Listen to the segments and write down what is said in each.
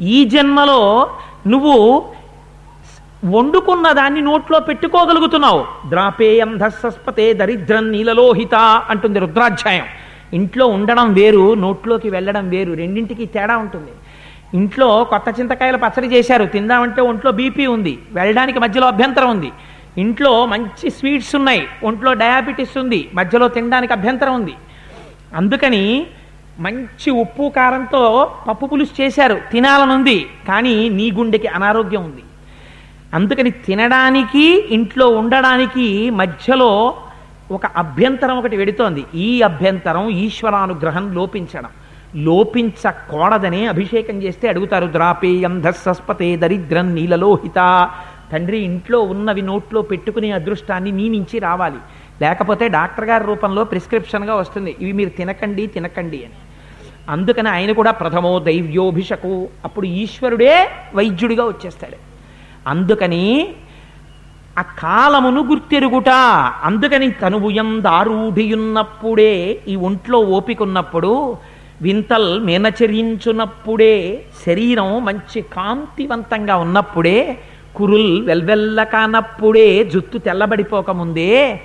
ఈ జన్మలో నువ్వు వండుకున్న దాన్ని నోట్లో పెట్టుకోగలుగుతున్నావు. ద్రాపేయం ధస్సస్పతే దరిద్రం నీలలోహిత అంటుంది రుద్రాధ్యాయం. ఇంట్లో ఉండడం వేరు నోట్లోకి వెళ్ళడం వేరు రెండింటికి తేడా ఉంటుంది. ఇంట్లో కొత్త చింతకాయల పచ్చడి చేశారు తిందామంటే ఒంట్లో బీపీ ఉంది వెళ్ళడానికి మధ్యలో అభ్యంతరం ఉంది. ఇంట్లో మంచి స్వీట్స్ ఉన్నాయి ఒంట్లో డయాబెటీస్ ఉంది మధ్యలో తినడానికి అభ్యంతరం ఉంది. అందుకని మంచి ఉప్పు కారంతో పప్పు పులుసు చేశారు. తినాలనుంది. కానీ నీ గుండెకి అనారోగ్యం ఉంది. అందుకని తినడానికి ఇంట్లో ఉండడానికి మధ్యలో ఒక అభ్యంతరం ఒకటి వెడుతోంది. ఈ అభ్యంతరం ఈశ్వరానుగ్రహం లోపించడం. లోపించకూడదని అభిషేకం చేస్తే అడుగుతారు ద్రాపేయం ధస్సస్పతే దరిద్రం నీలలోహిత. తండ్రి ఇంట్లో ఉన్నవి నోట్లో పెట్టుకునే అదృష్టాన్ని నీ నుంచి రావాలి. లేకపోతే డాక్టర్ గారి రూపంలో ప్రిస్క్రిప్షన్గా వస్తుంది. ఇవి మీరు తినకండి తినకండి అని. అందుకని ఆయన కూడా ప్రథమో దైవ్యోభిషకు. అప్పుడు ఈశ్వరుడే వైద్యుడిగా వచ్చేస్తాడు. అందుకని ఆ కాలమును గుర్తెరుగుట అందుకని తనువుయం దారూఢియున్నప్పుడే ఈ ఒంట్లో ఓపికన్నప్పుడు వింతల్ మేనచరించున్నప్పుడే శరీరం మంచి కాంతివంతంగా ఉన్నప్పుడే కురుల్ వెల్వెల్ల కానప్పుడే జుత్తు తెల్లబడిపోకముందే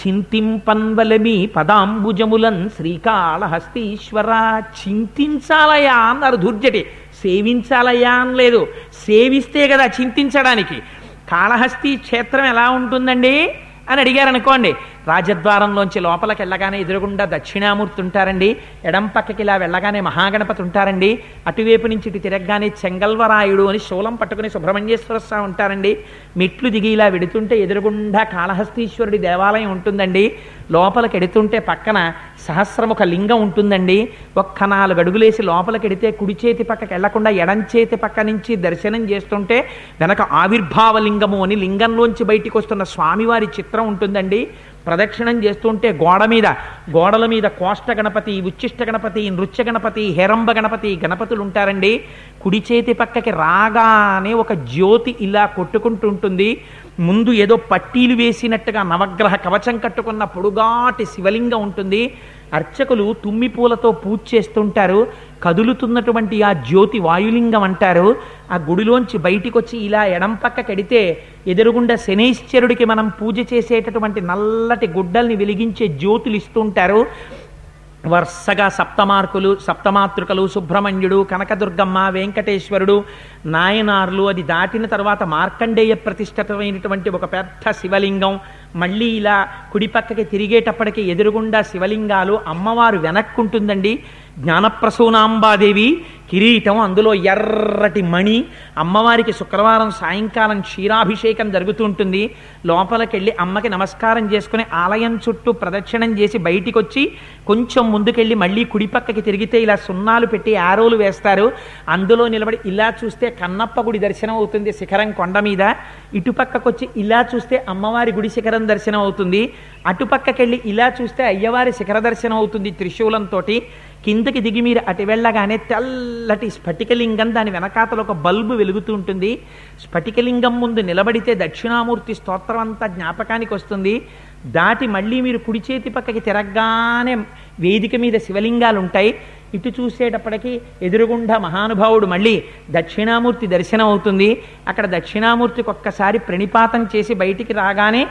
చింతింపన్వలమి పదాంబుజములన్ శ్రీకాళహస్తీశ్వర. చింతించాలయా అన్నారు దుర్జటి. సేవించాలయా అని లేదు. సేవిస్తే కదా చింతించడానికి. కాళహస్తి క్షేత్రం ఎలా ఉంటుందండి? అని అడిగారు అనుకోండి రాజద్వారంలోంచి లోపలికి వెళ్ళగానే ఎదురుగుండా దక్షిణామూర్తి ఉంటారండి. ఎడం పక్కకి ఇలా వెళ్ళగానే మహాగణపతి ఉంటారండి. అటువైపు నుంచి ఇటు తిరగగానే చెంగల్వరాయుడు అని శూలం పట్టుకుని సుబ్రహ్మణ్యేశ్వర స్వామి ఉంటారండి. మెట్లు దిగి ఇలా వెడుతుంటే ఎదురుగుండా కాళహస్తీశ్వరుడి దేవాలయం ఉంటుందండి. లోపలికి ఎడుతుంటే పక్కన సహస్రముఖ లింగం ఉంటుందండి. ఒక్క నాలుగు అడుగులేసి లోపలికి ఎడితే కుడి చేతి పక్కకి వెళ్ళకుండా ఎడం చేతి పక్క నుంచి దర్శనం చేస్తుంటే వెనక ఆవిర్భావ లింగము అని లింగంలోంచి బయటికి వస్తున్న స్వామివారి చిత్రం ఉంటుందండి. ప్రదక్షిణం చేస్తుంటే గోడ మీద గోడల మీద కోష్ట గణపతి ఉచ్చిష్ట గణపతి నృత్య గణపతి హేరంబ గణపతి గణపతులు ఉంటారండి కుడి చేతి పక్కకి రాగానే ఒక జ్యోతి ఇలా కొట్టుకుంటూ ఉంటుంది ముందు ఏదో పట్టీలు వేసినట్టుగా నవగ్రహ కవచం కట్టుకున్న పొడుగాటి శివలింగం ఉంటుంది. అర్చకులు తుమ్మి పూలతో పూజ చేస్తుంటారు. కదులుతున్నటువంటి ఆ జ్యోతి వాయులింగం అంటారు. ఆ గుడిలోంచి బయటికి వచ్చి ఇలా ఎడం పక్క కడితే ఎదురుగుండా శనైశ్చరుడికి మనం పూజ చేసేటటువంటి నల్లటి గుడ్డల్ని వెలిగించే జ్యోతులు ఇస్తుంటారు. వరుసగా సప్తమార్కులు సప్తమాతృకలు సుబ్రహ్మణ్యుడు కనకదుర్గమ్మ వెంకటేశ్వరుడు నాయనార్లు అది దాటిన తర్వాత మార్కండేయ ప్రతిష్ఠితమైనటువంటి ఒక పెద్ద శివలింగం. మళ్ళీ ఇలా కుడిపక్కకి తిరిగేటప్పటికి ఎదురుగుండా శివలింగాలు అమ్మవారు వెనక్కుంటుందండి. జ్ఞానప్రసూనాంబాదేవి కిరీటం అందులో ఎర్రటి మణి అమ్మవారికి శుక్రవారం సాయంకాలం క్షీరాభిషేకం జరుగుతుంటుంది. లోపలికెళ్ళి అమ్మకి నమస్కారం చేసుకుని ఆలయం చుట్టూ ప్రదక్షిణం చేసి బయటికి వచ్చి కొంచెం ముందుకెళ్ళి మళ్ళీ కుడిపక్కకి తిరిగితే ఇలా సున్నాలు పెట్టి ఆరోలు వేస్తారు. అందులో నిలబడి ఇలా చూస్తే కన్నప్ప గుడి దర్శనం అవుతుంది శిఖరం కొండ మీద. ఇటుపక్కకొచ్చి ఇలా చూస్తే అమ్మవారి గుడి శిఖరం దర్శనం అవుతుంది. అటుపక్కకెళ్ళి ఇలా చూస్తే అయ్యవారి శిఖర దర్శనం అవుతుంది త్రిశూలంతో కిందకి దిగి మీరు అటు వెళ్ళగానే తెల్లటి స్ఫటికలింగం దాని వెనకాతల ఒక బల్బు వెలుగుతూ ఉంటుంది. స్ఫటికలింగం ముందు నిలబడితే దక్షిణామూర్తి స్తోత్రం అంతా జ్ఞాపకానికి వస్తుంది. దాటి మళ్ళీ మీరు కుడి చేతి పక్కకి తిరగగానే వేదిక మీద శివలింగాలు ఉంటాయి ఇటు చూసేటప్పటికి ఎదురుగుండా మహానుభావుడు మళ్ళీ దక్షిణామూర్తి దర్శనం అవుతుంది అక్కడ దక్షిణామూర్తికి ఒక్కసారి ప్రణిపాతం చేసి బయటికి రాగానే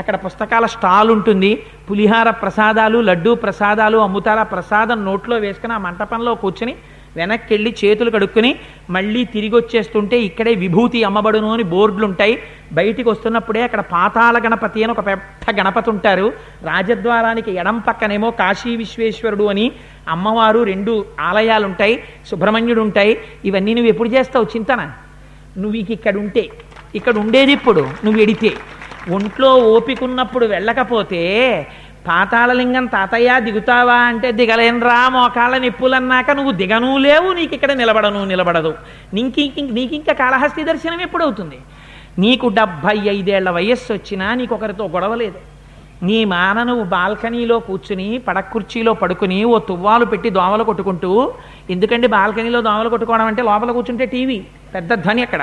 అక్కడ పుస్తకాల స్టాల్ ఉంటుంది. పులిహార ప్రసాదాలు లడ్డూ ప్రసాదాలు అమ్ముతారా ప్రసాదం నోట్లో వేసుకుని ఆ మంటపంలో కూర్చుని వెనక్కి వెళ్ళి చేతులు కడుక్కుని మళ్ళీ తిరిగి వచ్చేస్తుంటే ఇక్కడే విభూతి అమ్మబడును అని బోర్డులు ఉంటాయి బయటికి వస్తున్నప్పుడే అక్కడ పాతాళ గణపతి అని ఒక పెద్ద గణపతి ఉంటారు. రాజద్వారానికి ఎడం పక్కనేమో కాశీ విశ్వేశ్వరుడు అని అమ్మవారు రెండు ఆలయాలు ఉంటాయి సుబ్రహ్మణ్యుడు ఉంటాయి ఇవన్నీ నువ్వు ఎప్పుడు చేస్తావు చింతన? నువ్వు ఇక్కడ ఉంటే ఇక్కడ ఉండేది ఇప్పుడు నువ్వు ఎడితే. ఒంట్లో ఓపికన్నప్పుడు వెళ్ళకపోతే పాతాళలింగం తాతయ్య దిగుతావా అంటే దిగలేనరా మోకాళ్ళ నిప్పులన్నాక నువ్వు దిగను లేవు నీకు ఇక్కడ నిలబడను నిలబడదు. నీకు నీకింకా కాళహస్తి దర్శనం ఎప్పుడవుతుంది? నీకు డెబ్భై ఐదేళ్ళ వయస్సు వచ్చినా నీకు ఒకరితో గొడవ లేదు. నీ మాన నువ్వు బాల్కనీలో కూర్చుని పడకుర్చీలో పడుకుని ఓ తువ్వాలు పెట్టి దోమలు కొట్టుకుంటూ ఎందుకంటే బాల్కనీలో దోమలు కొట్టుకోవడం అంటే లోపల కూర్చుంటే టీవీ? పెద్ద ధ్వని అక్కడ.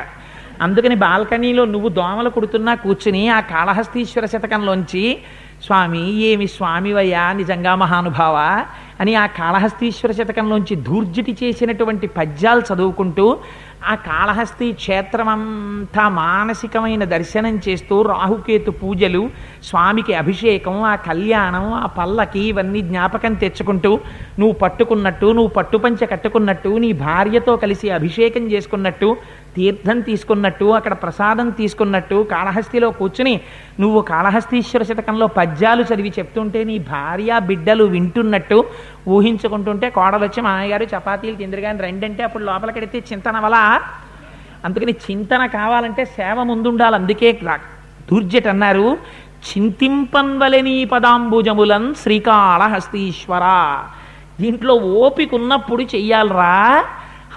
అందుకని బాల్కనీలో నువ్వు దోమలు కుడుతున్నా కూర్చుని ఆ కాళహస్తీశ్వర శతకంలోంచి స్వామి ఏమి స్వామివయ్యా నిజంగా మహానుభావ? అని ఆ కాళహస్తీశ్వర శతకంలోంచి ధూర్జటి చేసినటువంటి పద్యాలు చదువుకుంటూ ఆ కాళహస్తి క్షేత్రం అంతా మానసికమైన దర్శనం చేస్తూ రాహుకేతు పూజలు స్వామికి అభిషేకం ఆ కళ్యాణం ఆ పల్లకి ఇవన్నీ జ్ఞాపకం తెచ్చుకుంటూ నువ్వు పట్టుకున్నట్టు నువ్వు పట్టుపంచ కట్టుకున్నట్టు నీ భార్యతో కలిసి అభిషేకం చేసుకున్నట్టు తీర్థం తీసుకున్నట్టు అక్కడ ప్రసాదం తీసుకున్నట్టు కాళహస్తిలో కూర్చుని నువ్వు కాళహస్తీశ్వర శతకంలో పద్యాలు చదివి చెప్తుంటే నీ భార్య బిడ్డలు వింటున్నట్టు ఊహించుకుంటుంటే కోడలు వచ్చి మా చపాతీలు తిందరు రెండంటే అప్పుడు లోపలికెడితే చింతన వల? అందుకని చింతన కావాలంటే సేవ ముందుండాలి. అందుకే దూర్జట్ అన్నారు చింతింపన్వలని పదాంబుజములన్ శ్రీకాళహస్తీశ్వర. దీంట్లో ఓపిక ఉన్నప్పుడు చెయ్యాలరా.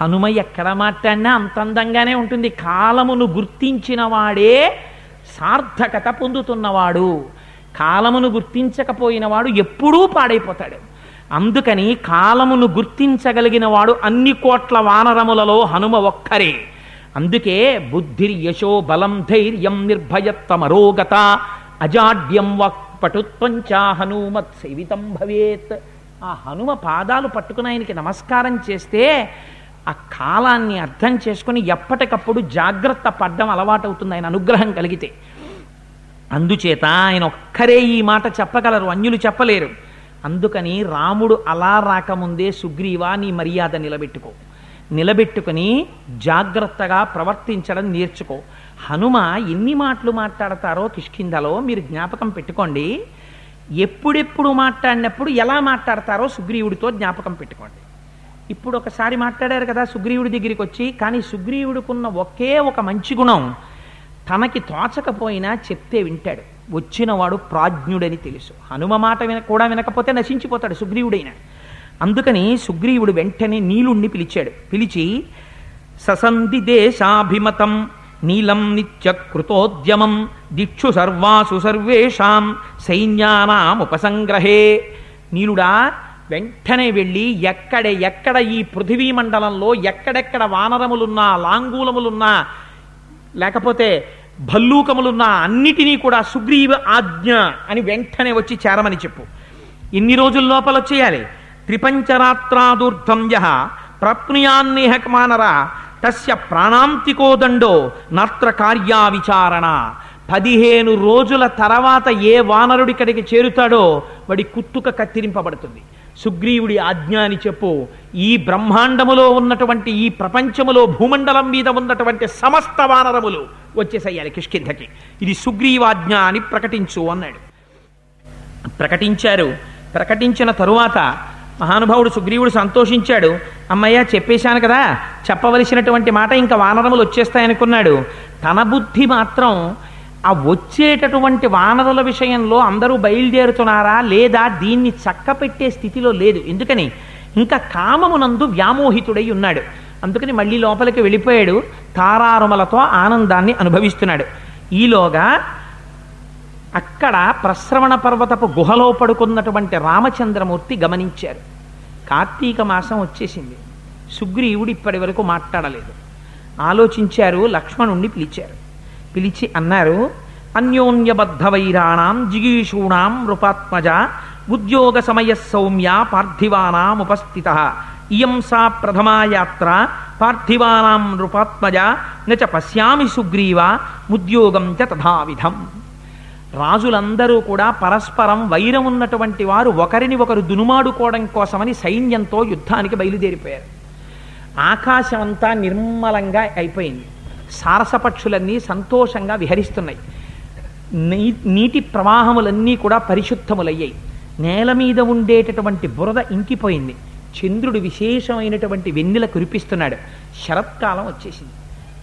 హనుమయ్య ఎక్కడ మాట్లాడినా అంత అందంగానే ఉంటుంది. కాలమును గుర్తించిన వాడే సార్థకత పొందుతున్నవాడు. కాలమును గుర్తించకపోయిన వాడు ఎప్పుడూ పాడైపోతాడు. అందుకని కాలమును గుర్తించగలిగిన వాడు అన్ని కోట్ల వానరములలో హనుమ ఒక్కరే. అందుకే బుద్ధిర్ యశో బలం ధైర్యం నిర్భయత్వమరోగత అజాడ్యం వక్ హనుమత్ సేవితం భవేత్. ఆ హనుమ పాదాలు పట్టుకుని ఆయనకి నమస్కారం చేస్తే ఆ కాలాన్ని అర్థం చేసుకుని ఎప్పటికప్పుడు జాగ్రత్త పడ్డం అలవాటవుతుంది ఆయన అనుగ్రహం కలిగితే. అందుచేత ఆయన ఒక్కరే ఈ మాట చెప్పగలరు అన్యులు చెప్పలేరు. అందుకని రాముడు అలా రాకముందే సుగ్రీవా నీ మర్యాద నిలబెట్టుకో. నిలబెట్టుకుని జాగ్రత్తగా ప్రవర్తించడం నేర్చుకో. హనుమ ఎన్ని మాటలు మాట్లాడతారో కిష్కిందలో మీరు జ్ఞాపకం పెట్టుకోండి. ఎప్పుడెప్పుడు మాట్లాడినప్పుడు ఎలా మాట్లాడతారో సుగ్రీవుడితో జ్ఞాపకం పెట్టుకోండి. ఇప్పుడు ఒకసారి మాట్లాడారు కదా సుగ్రీవుడి దగ్గరికి వచ్చి కానీ సుగ్రీవుడికున్న ఒకే ఒక మంచి గుణం తనకి తోచకపోయినా చెప్తే వింటాడు. వచ్చినవాడు ప్రాజ్ఞుడని తెలుసు. హనుమ మాట విన కూడా వినకపోతే నశించిపోతాడు సుగ్రీవుడైన. అందుకని సుగ్రీవుడు వెంటనే నీలుణ్ణి పిలిచాడు. పిలిచి ససంధి దేశాభిమతం నీలం నిత్య కృతోద్యమం దిక్షు సర్వాసు సర్వేషాం సైన్యానాం ఉపసంగ్రహే నీలుడా వెంటనే వెళ్ళి ఎక్కడ ఎక్కడ ఈ పృథివీ మండలంలో ఎక్కడెక్కడ వానరములున్నా లాంగూలములున్నా లేకపోతే భల్లూకములున్నా అన్నిటినీ కూడా సుగ్రీవ ఆజ్ఞ అని వెంటనే వచ్చి చేరమని చెప్పు. ఇన్ని రోజుల లోపల వచ్చేయాలి. త్రిపంచరాత్రాదూర్ధం యహ ప్రాప్నుయాన్నేహ మానర తస్య ప్రాణాంతికో దండో నత్ర కార్యా విచారణ. పదిహేను రోజుల తర్వాత ఏ వానరుడి ఇక్కడికి చేరుతాడో వాడి కుత్తుక కత్తిరింపబడుతుంది. సుగ్రీవుడి ఆజ్ఞ అని చెప్పు. ఈ బ్రహ్మాండములో ఉన్నటువంటి ఈ ప్రపంచములో భూమండలం మీద ఉన్నటువంటి సమస్త వానరములు వచ్చేసయ్యాలి కిష్కింధకి. ఇది సుగ్రీవాజ్ఞ అని ప్రకటించు అన్నాడు. ప్రకటించారు. ప్రకటించిన తరువాత మహానుభావుడు సుగ్రీవుడు సంతోషించాడు. అమ్మయ్య చెప్పేశాను కదా చెప్పవలసినటువంటి మాట ఇంకా వానరములు వచ్చేస్తాయనుకున్నాడు. తన బుద్ధి మాత్రం ఆ వచ్చేటటువంటి వానరుల విషయంలో అందరూ బయలుదేరుతున్నారా లేదా దీన్ని చక్కపెట్టే స్థితిలో లేదు. ఎందుకని? ఇంకా కామమునందు వ్యామోహితుడై ఉన్నాడు. అందుకని మళ్ళీ లోపలికి వెళ్ళిపోయాడు. తారారుమలతో ఆనందాన్ని అనుభవిస్తున్నాడు. ఈలోగా అక్కడ ప్రశ్రవణ పర్వతపు గుహలో పడుకున్నటువంటి రామచంద్రమూర్తి గమనించారు. కార్తీక మాసం వచ్చేసింది. సుగ్రీవుడు ఇప్పటి వరకు మాట్లాడలేదు. ఆలోచించారు లక్ష్మణుణ్ణి పిలిచారు. పిలిచి అన్నారు అన్యోన్యబద్ధ వైరాణం జిగీషూణాం నృపాత్మజ ఉద్యోగ సమయ సౌమ్య పార్థివానాం ఉపస్థిత. ఇయం సా ప్రథమా యాత్ర పార్థివానాం నృపాత్మజ నచ పశ్యామి సుగ్రీవ ఉద్యోగం చ తథావిధం. రాజులందరూ కూడా పరస్పరం వైరం ఉన్నటువంటి వారు ఒకరిని ఒకరు దునుమాడుకోవడం కోసమని సైన్యంతో యుద్ధానికి బయలుదేరిపోయారు. ఆకాశం అంతా నిర్మలంగా అయిపోయింది. సారసపక్షులన్నీ సంతోషంగా విహరిస్తున్నాయి. నీ నీటి ప్రవాహములన్నీ కూడా పరిశుద్ధములయ్యాయి. నేల మీద ఉండేటటువంటి బురద ఇంకిపోయింది. చంద్రుడు విశేషమైనటువంటి వెన్నెల కురిపిస్తున్నాడు. శరత్కాలం వచ్చేసింది.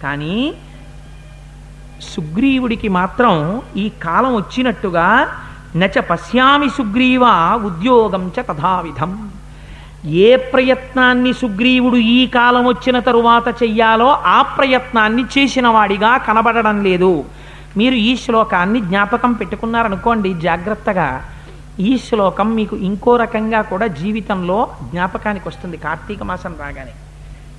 కానీ సుగ్రీవుడికి మాత్రం ఈ కాలం వచ్చినట్టుగా నచ పశ్యామి సుగ్రీవ ఉద్యోగం చ తథావిధం. ఏ ప్రయత్నాన్ని సుగ్రీవుడు ఈ కాలం వచ్చిన తరువాత చెయ్యాలో ఆ ప్రయత్నాన్ని చేసిన వాడిగా కనబడడం లేదు. మీరు ఈ శ్లోకాన్ని జ్ఞాపకం పెట్టుకున్నారనుకోండి జాగ్రత్తగా. ఈ శ్లోకం మీకు ఇంకో రకంగా కూడా జీవితంలో జ్ఞాపకానికి వస్తుంది కార్తీక మాసం రాగానే.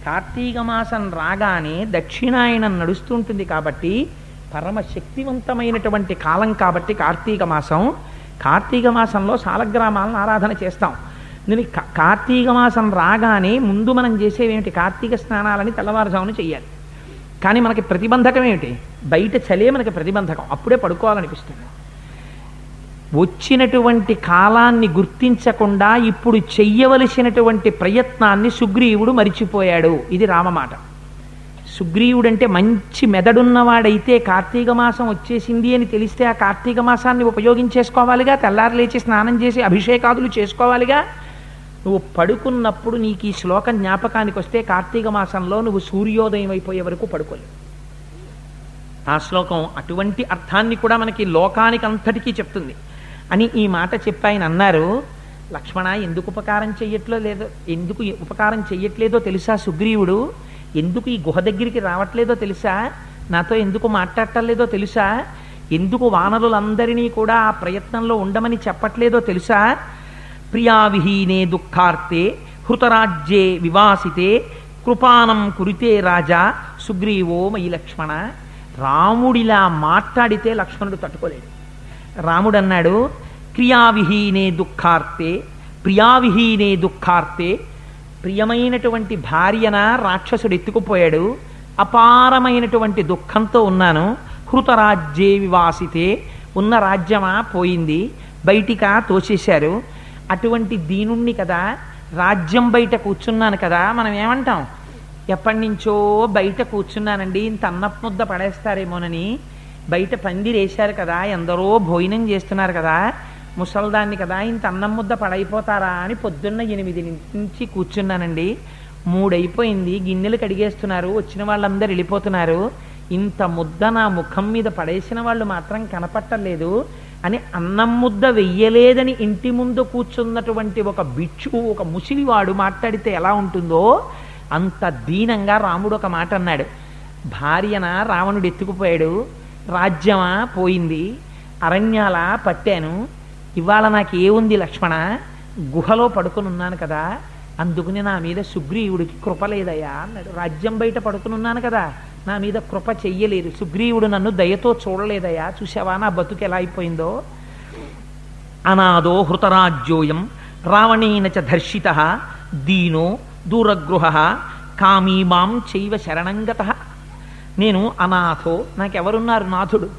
కార్తీక మాసం రాగానే దక్షిణాయనం నడుస్తుంటుంది కాబట్టి పరమ శక్తివంతమైనటువంటి కాలం కాబట్టి కార్తీక మాసం. కార్తీక మాసంలో సాలగ్రామాలను ఆరాధన చేస్తాం. నేను కార్తీక మాసం రాగానే ముందు మనం చేసేవేమిటి? కార్తీక స్నానాలని తెల్లవారుజామున చేయాలి కానీ మనకి ప్రతిబంధకం ఏమిటి? బయట చలే మనకి ప్రతిబంధకం. అప్పుడే పడుకోవాలనిపిస్తుంది. వచ్చినటువంటి కాలాన్ని గుర్తించకుండా ఇప్పుడు చెయ్యవలసినటువంటి ప్రయత్నాన్ని సుగ్రీవుడు మరిచిపోయాడు. ఇది రామమాట సుగ్రీవుడంటే మంచి మెదడున్నవాడైతే కార్తీక మాసం వచ్చేసింది అని తెలిస్తే ఆ కార్తీక మాసాన్ని ఉపయోగించేసుకోవాలిగా? తెల్లారి లేచి స్నానం చేసి అభిషేకాదులు చేసుకోవాలిగా? నువ్వు పడుకున్నప్పుడు నీకు ఈ శ్లోకం జ్ఞాపకానికి వస్తే కార్తీక మాసంలో నువ్వు సూర్యోదయం అయిపోయే వరకు పడుకోలేవు. ఆ శ్లోకం అటువంటి అర్థాన్ని కూడా మనకి లోకానికి అంతటికీ చెప్తుంది. అని ఈ మాట చెప్పి ఆయన అన్నారు లక్ష్మణ ఎందుకు ఉపకారం చెయ్యట్లో లేదో? ఎందుకు ఉపకారం చెయ్యట్లేదో తెలుసా సుగ్రీవుడు? ఎందుకు ఈ గుహ దగ్గరికి రావట్లేదో తెలుసా? నాతో ఎందుకు మాట్లాడటలేదో తెలుసా? ఎందుకు వానరులందరినీ కూడా ఆ ప్రయత్నంలో ఉండమని చెప్పట్లేదో తెలుసా? ప్రియావిహీనే దుఃఖార్తే హృతరాజ్యే వివాసితే కృపానం కురితే రాజా సుగ్రీవో మయి లక్ష్మణ. రాముడిలా మాట్లాడితే లక్ష్మణుడు తట్టుకోలేడు. రాముడు అన్నాడు క్రియావిహీనే దుఃఖార్తే ప్రియావిహీనే దుఃఖార్తే ప్రియమైనటువంటి భార్యన రాక్షసుడు ఎత్తుకుపోయాడు అపారమైనటువంటి దుఃఖంతో ఉన్నాను హృతరాజ్యే వివాసితే ఉన్న రాజ్యమా పోయింది బయటికా తోచేశారు అటువంటి దీనుణ్ణి కదా రాజ్యం బయట కూర్చున్నాను కదా మనం ఏమంటాం? ఎప్పటి నుంచో బయట కూర్చున్నానండి ఇంత అన్నపు ముద్ద పడేస్తారేమోనని. బయట పందిరేశారు కదా ఎందరో భోజనం చేస్తున్నారు కదా ముసల్దాన్ని కదా ఇంత అన్నం ముద్ద పడైపోతారా అని పొద్దున్న ఎనిమిది నుంచి కూర్చున్నానండి. మూడైపోయింది గిన్నెలు కడిగేస్తున్నారు వచ్చిన వాళ్ళందరూ వెళ్ళిపోతున్నారు. ఇంత ముద్ద నా ముఖం మీద పడేసిన వాళ్ళు మాత్రం కనపట్టలేదు. అని అన్నం ముద్ద వెయ్యలేదని ఇంటి ముందు కూర్చున్నటువంటి ఒక బిచ్చు ఒక ముసిలివాడు మాట్లాడితే ఎలా ఉంటుందో అంత దీనంగా రాముడు ఒక మాట అన్నాడు. భార్యన రావణుడు ఎత్తుకుపోయాడు. రాజ్యమా? పోయింది. అరణ్యాల? పట్టాను. ఇవాళ నాకు ఏముంది లక్ష్మణ? గుహలో పడుకుని ఉన్నాను కదా. అందుకుని నా మీద సుగ్రీవుడికి కృప లేదయ్యా అన్నాడు. రాజ్యం బయట పడుకుని ఉన్నాను కదా. నా మీద కృప చెయ్యలేదు. సుగ్రీవుడు నన్ను దయతో చూడలేదయా? చూసావా నా బతుకు ఎలా అయిపోయిందో? అనాదో హృతరాజ్యోయం రావణేన చ ధర్షిత దీనో దూరగృహ కామీమాం చైవ శరణంగత. నేను అనాథో నాకెవరున్నారు నాథుడు?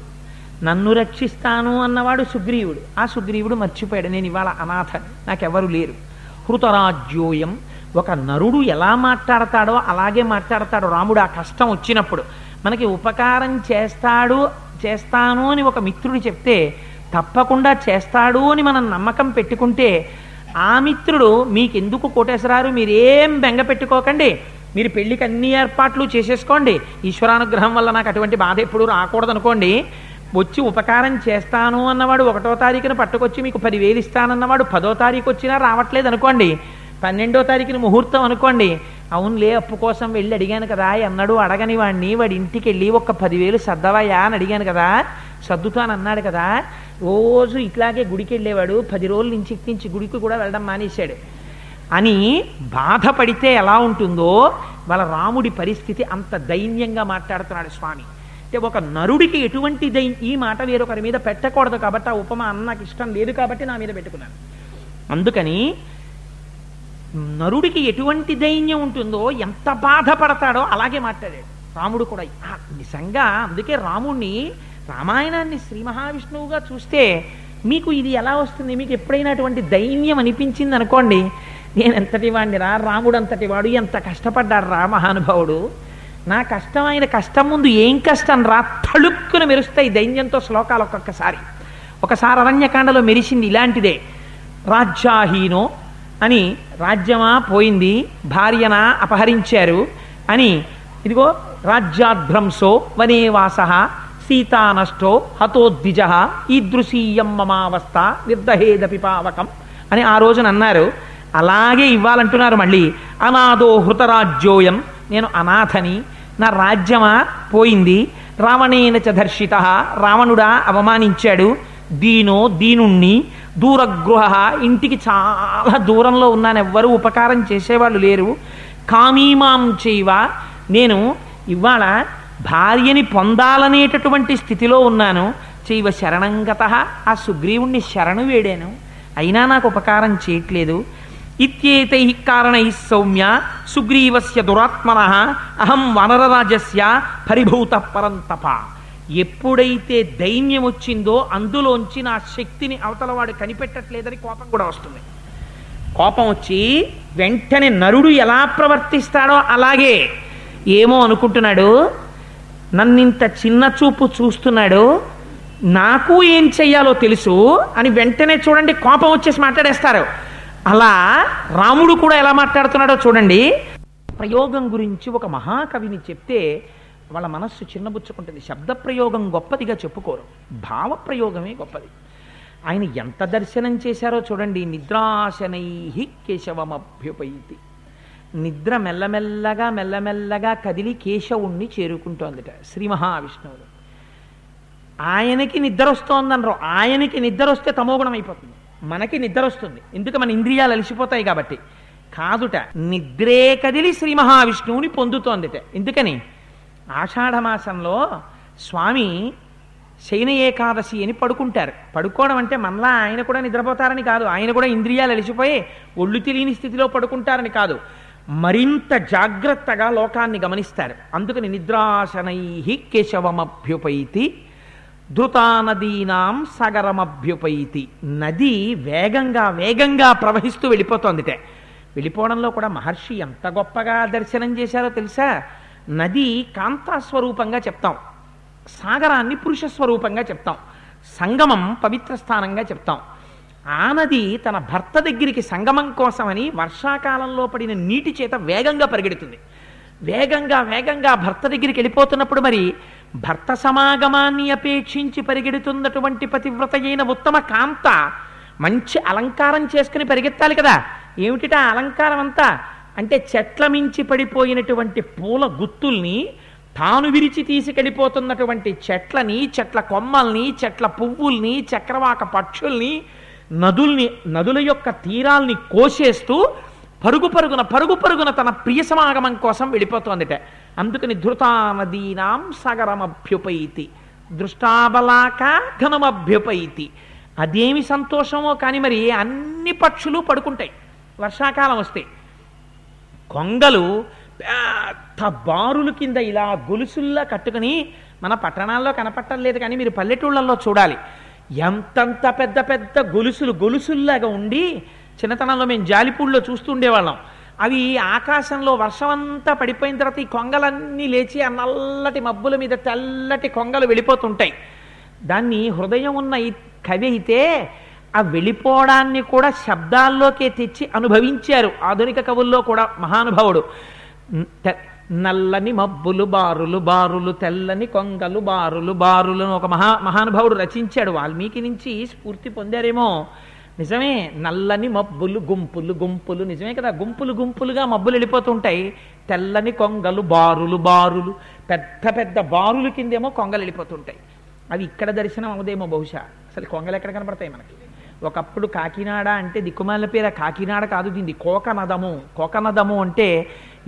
నన్ను రక్షిస్తాను అన్నవాడు సుగ్రీవుడు. ఆ సుగ్రీవుడు మర్చిపోయాడు. నేను ఇవాళ అనాథ నాకెవరు లేరు. హృతరాజ్యోయం ఒక నరుడు ఎలా మాట్లాడతాడో అలాగే మాట్లాడతాడు. రాముడు ఆ కష్టం వచ్చినప్పుడు మనకి ఉపకారం చేస్తాడు చేస్తాను అని ఒక మిత్రుడు చెప్తే తప్పకుండా చేస్తాడు అని మనం నమ్మకం పెట్టుకుంటే ఆ మిత్రుడు మీకెందుకు కోటేశ్వరారు మీరేం బెంగ పెట్టుకోకండి. మీరు పెళ్ళికి అన్ని ఏర్పాట్లు చేసేసుకోండి. ఈశ్వరానుగ్రహం వల్ల నాకు అటువంటి బాధ ఎప్పుడు రాకూడదు అనుకోండి వచ్చి ఉపకారం చేస్తాను అన్నవాడు ఒకటో తారీఖున పట్టుకొచ్చి మీకు పదివేలు ఇస్తానన్నవాడు పదో తారీఖు వచ్చినా రావట్లేదు అనుకోండి పన్నెండో తారీఖున ముహూర్తం అనుకోండి. అవునులే అప్పు కోసం వెళ్ళి అడిగాను కదా అన్నాడు అడగని వాడిని వాడి ఇంటికి వెళ్ళి ఒక పదివేలు సర్దవయ్యా అని అడిగాను కదా సర్దుతాను అన్నాడు కదా రోజు ఇట్లాగే గుడికి వెళ్ళేవాడు పది రోజుల నుంచి నుంచి గుడికి కూడా వెళ్ళడం మానేశాడు. అని బాధపడితే ఎలా ఉంటుందో వాళ్ళ రాముడి పరిస్థితి అంత దైన్యంగా మాట్లాడుతున్నాడు స్వామి. అంటే ఒక నరుడికి ఎటువంటి దై ఈ మాట వేరొకరి మీద పెట్టకూడదు కాబట్టి ఆ ఉపమా అన్న నాకు ఇష్టం లేదు కాబట్టి నా మీద పెట్టుకున్నాను. అందుకని నరుడికి ఎటువంటి దైన్యం ఉంటుందో ఎంత బాధపడతాడో అలాగే మాట్లాడాడు. రాముడు కూడా నిజంగా అందుకే రాముణ్ణి రామాయణాన్ని శ్రీ మహావిష్ణువుగా చూస్తే మీకు ఇది ఎలా వస్తుంది? మీకు ఎప్పుడైనా అటువంటి దైన్యం అనిపించింది అనుకోండి నేను ఎంతటి వాడిని రా రాముడు అంతటి వాడు ఎంత కష్టపడ్డాడు రా మహానుభావుడు. నా కష్టం ఆయన కష్టం ముందు ఏం కష్టం రా తళుక్కున మెరుస్తాయి దైన్యంతో శ్లోకాలు ఒక్కొక్కసారి. ఒకసారి అరణ్యకాండలో మెరిసింది ఇలాంటిదే. రాజ్యాహీనో అని రాజ్యమా పోయింది భార్యనా అపహరించారు అని ఇదిగో రాజ్యాధ్రంసో వనేవాస సీతానష్టో హతోద్విజ ఈదృశీయం మమావస్థ నిర్దహేదపి పావకం అని ఆ రోజున అన్నారు. అలాగే ఇవ్వాలంటున్నారు మళ్ళీ. అనాథో హృతరాజ్యోయం నేను అనాథని నా రాజ్యమా పోయింది రావణేన చ దర్శిత రావణుడా అవమానించాడు దీనో దీనుణ్ణి దూరగృహ ఇంటికి చాలా దూరంలో ఉన్నాను ఎవ్వరూ ఉపకారం చేసేవాళ్ళు లేరు. కామీమాం చేయవ నేను ఇవాళ భార్యని పొందాలనేటటువంటి స్థితిలో ఉన్నాను. చేయవ శరణంగత ఆ సుగ్రీవుణ్ణి శరణు వేడాను. అయినా నాకు ఉపకారం చేయట్లేదు. ఇత్యేతై కారణై సౌమ్య సుగ్రీవస్య దురాత్మన అహం వనరరాజస్య పరిభూత పరంతప. ఎప్పుడైతే దైన్యం వచ్చిందో అందులోంచి నా శక్తిని అవతలవాడు కనిపెట్టట్లేదని కోపం కూడా వస్తుంది. కోపం వచ్చి వెంటనే నరుడు ఎలా ప్రవర్తిస్తాడో అలాగే ఏమో అనుకుంటున్నాడు నన్నింత చిన్న చూపు చూస్తున్నాడు నాకు ఏం చెయ్యాలో తెలుసు అని వెంటనే చూడండి కోపం వచ్చేసి మాట్లాడేస్తారు. అలా రాముడు కూడా ఎలా మాట్లాడుతున్నాడో చూడండి. ప్రయోగం గురించి ఒక మహాకవిని చెప్తే వాళ్ళ మనస్సు చిన్నబుచ్చుకుంటుంది. శబ్ద ప్రయోగం గొప్పదిగా చెప్పుకోరు. భావ ప్రయోగమే గొప్పది. ఆయన ఎంత దర్శనం చేశారో చూడండి. నిద్రాశనై కేశవమభ్యుపైతి. నిద్ర మెల్లమెల్లగా మెల్లమెల్లగా కదిలి కేశవుణ్ణి చేరుకుంటోందిట శ్రీ మహావిష్ణువుడు ఆయనకి నిద్ర వస్తోందనరు ఆయనకి నిద్ర వస్తే తమోగుణం అయిపోతుంది మనకి నిద్ర వస్తుంది ఎందుకు? మన ఇంద్రియాలు అలసిపోతాయి కాబట్టి. కాదుట నిద్రే కదిలి శ్రీ మహావిష్ణువుని పొందుతోందిట. ఎందుకని? ఆషాఢమాసంలో స్వామి శయన ఏకాదశి అని పడుకుంటారు. పడుకోవడం అంటే మనలా ఆయన కూడా నిద్రపోతారని కాదు. ఆయన కూడా ఇంద్రియాలు అలిసిపోయి ఒళ్ళు తెలియని స్థితిలో పడుకుంటారని కాదు. మరింత జాగ్రత్తగా లోకాన్ని గమనిస్తారు. అందుకని నిద్రాశనై కేశవమభ్యుపైతి ధృతానదీనాం సగరమభ్యుపైతి. నది వేగంగా వేగంగా ప్రవహిస్తూ వెళ్ళిపోతోందిటే. వెళ్ళిపోవడంలో కూడా మహర్షి ఎంత గొప్పగా దర్శనం చేశారో తెలుసా? నది కాంతాస్వరూపంగా చెప్తాం. సాగరాన్ని పురుష స్వరూపంగా చెప్తాం. సంగమం పవిత్ర స్థానంగా చెప్తాం. ఆ నది తన భర్త దగ్గరికి సంగమం కోసమని వర్షాకాలంలో పడిన నీటి చేత వేగంగా పరిగెడుతుంది. వేగంగా వేగంగా భర్త దగ్గరికి వెళ్ళిపోతున్నప్పుడు మరి భర్త సమాగమాన్ని అపేక్షించి పరిగెడుతున్నటువంటి పతివ్రత అయిన ఉత్తమ కాంత మంచి అలంకారం చేసుకుని పరిగెత్తాలి కదా. ఏమిటిట అలంకారం అంతా అంటే చెట్ల మించి పడిపోయినటువంటి పూల గుత్తుల్ని తాను విరిచి తీసుకెళ్ళిపోతున్నటువంటి చెట్లని చెట్ల కొమ్మల్ని చెట్ల పువ్వుల్ని చక్రవాక పక్షుల్ని నదుల్ని నదుల యొక్క తీరాల్ని కోసేస్తూ పరుగు పరుగున పరుగు పరుగున తన ప్రియ సమాగమం కోసం వెళ్ళిపోతోందిట. అందుకని ధృతానదీనాం సగరమభ్యుపైతి. దృష్టాబలాక ఘనమభ్యుపైతి. అదేమి సంతోషమో కానీ మరి అన్ని పక్షులు పడుకుంటాయి. వర్షాకాలం వస్తే. కొంగలు పెద్ద బారుల కింద ఇలా గొలుసుల్లా కట్టుకుని మన పట్టణాల్లో కనపట్టలేదు కానీ మీరు పల్లెటూళ్ళల్లో చూడాలి. ఎంతంత పెద్ద పెద్ద గొలుసులు గొలుసుల్లాగా ఉండి చిన్నతనంలో మేము జాలిపూడిలో చూస్తుండేవాళ్ళం. అవి ఆకాశంలో వర్షం అంతా పడిపోయిన తర్వాత ఈ కొంగలన్నీ లేచి ఆ నల్లటి మబ్బుల మీద తెల్లటి కొంగలు వెళ్ళిపోతుంటాయి. దాన్ని హృదయం ఉన్న ఈ కవి అయితే ఆ వెళ్ళిపోవడాన్ని కూడా శబ్దాల్లోకే తెచ్చి అనుభవించారు. ఆధునిక కవుల్లో కూడా మహానుభావుడు. నల్లని మబ్బులు బారులు బారులు తెల్లని కొంగలు బారులు బారులు ఒక మహా మహానుభావుడు రచించాడు. వాల్మీకి నుంచి స్ఫూర్తి పొందారేమో. నిజమే నల్లని మబ్బులు గుంపులు గుంపులు. నిజమే కదా గుంపులు గుంపులుగా మబ్బులు వెళ్ళిపోతుంటాయి తెల్లని కొంగలు బారులు బారులు. పెద్ద పెద్ద బారులు కిందేమో కొంగలు వెళ్ళిపోతుంటాయి అవి ఇక్కడ దర్శనం అవదేమో బహుశా. అసలు కొంగలు ఎక్కడ కనపడతాయి మనకి? ఒకప్పుడు కాకినాడ అంటే దిక్కుమాల పేర కాకినాడ కాదు దీన్ని కోకనదము. కోకనదము అంటే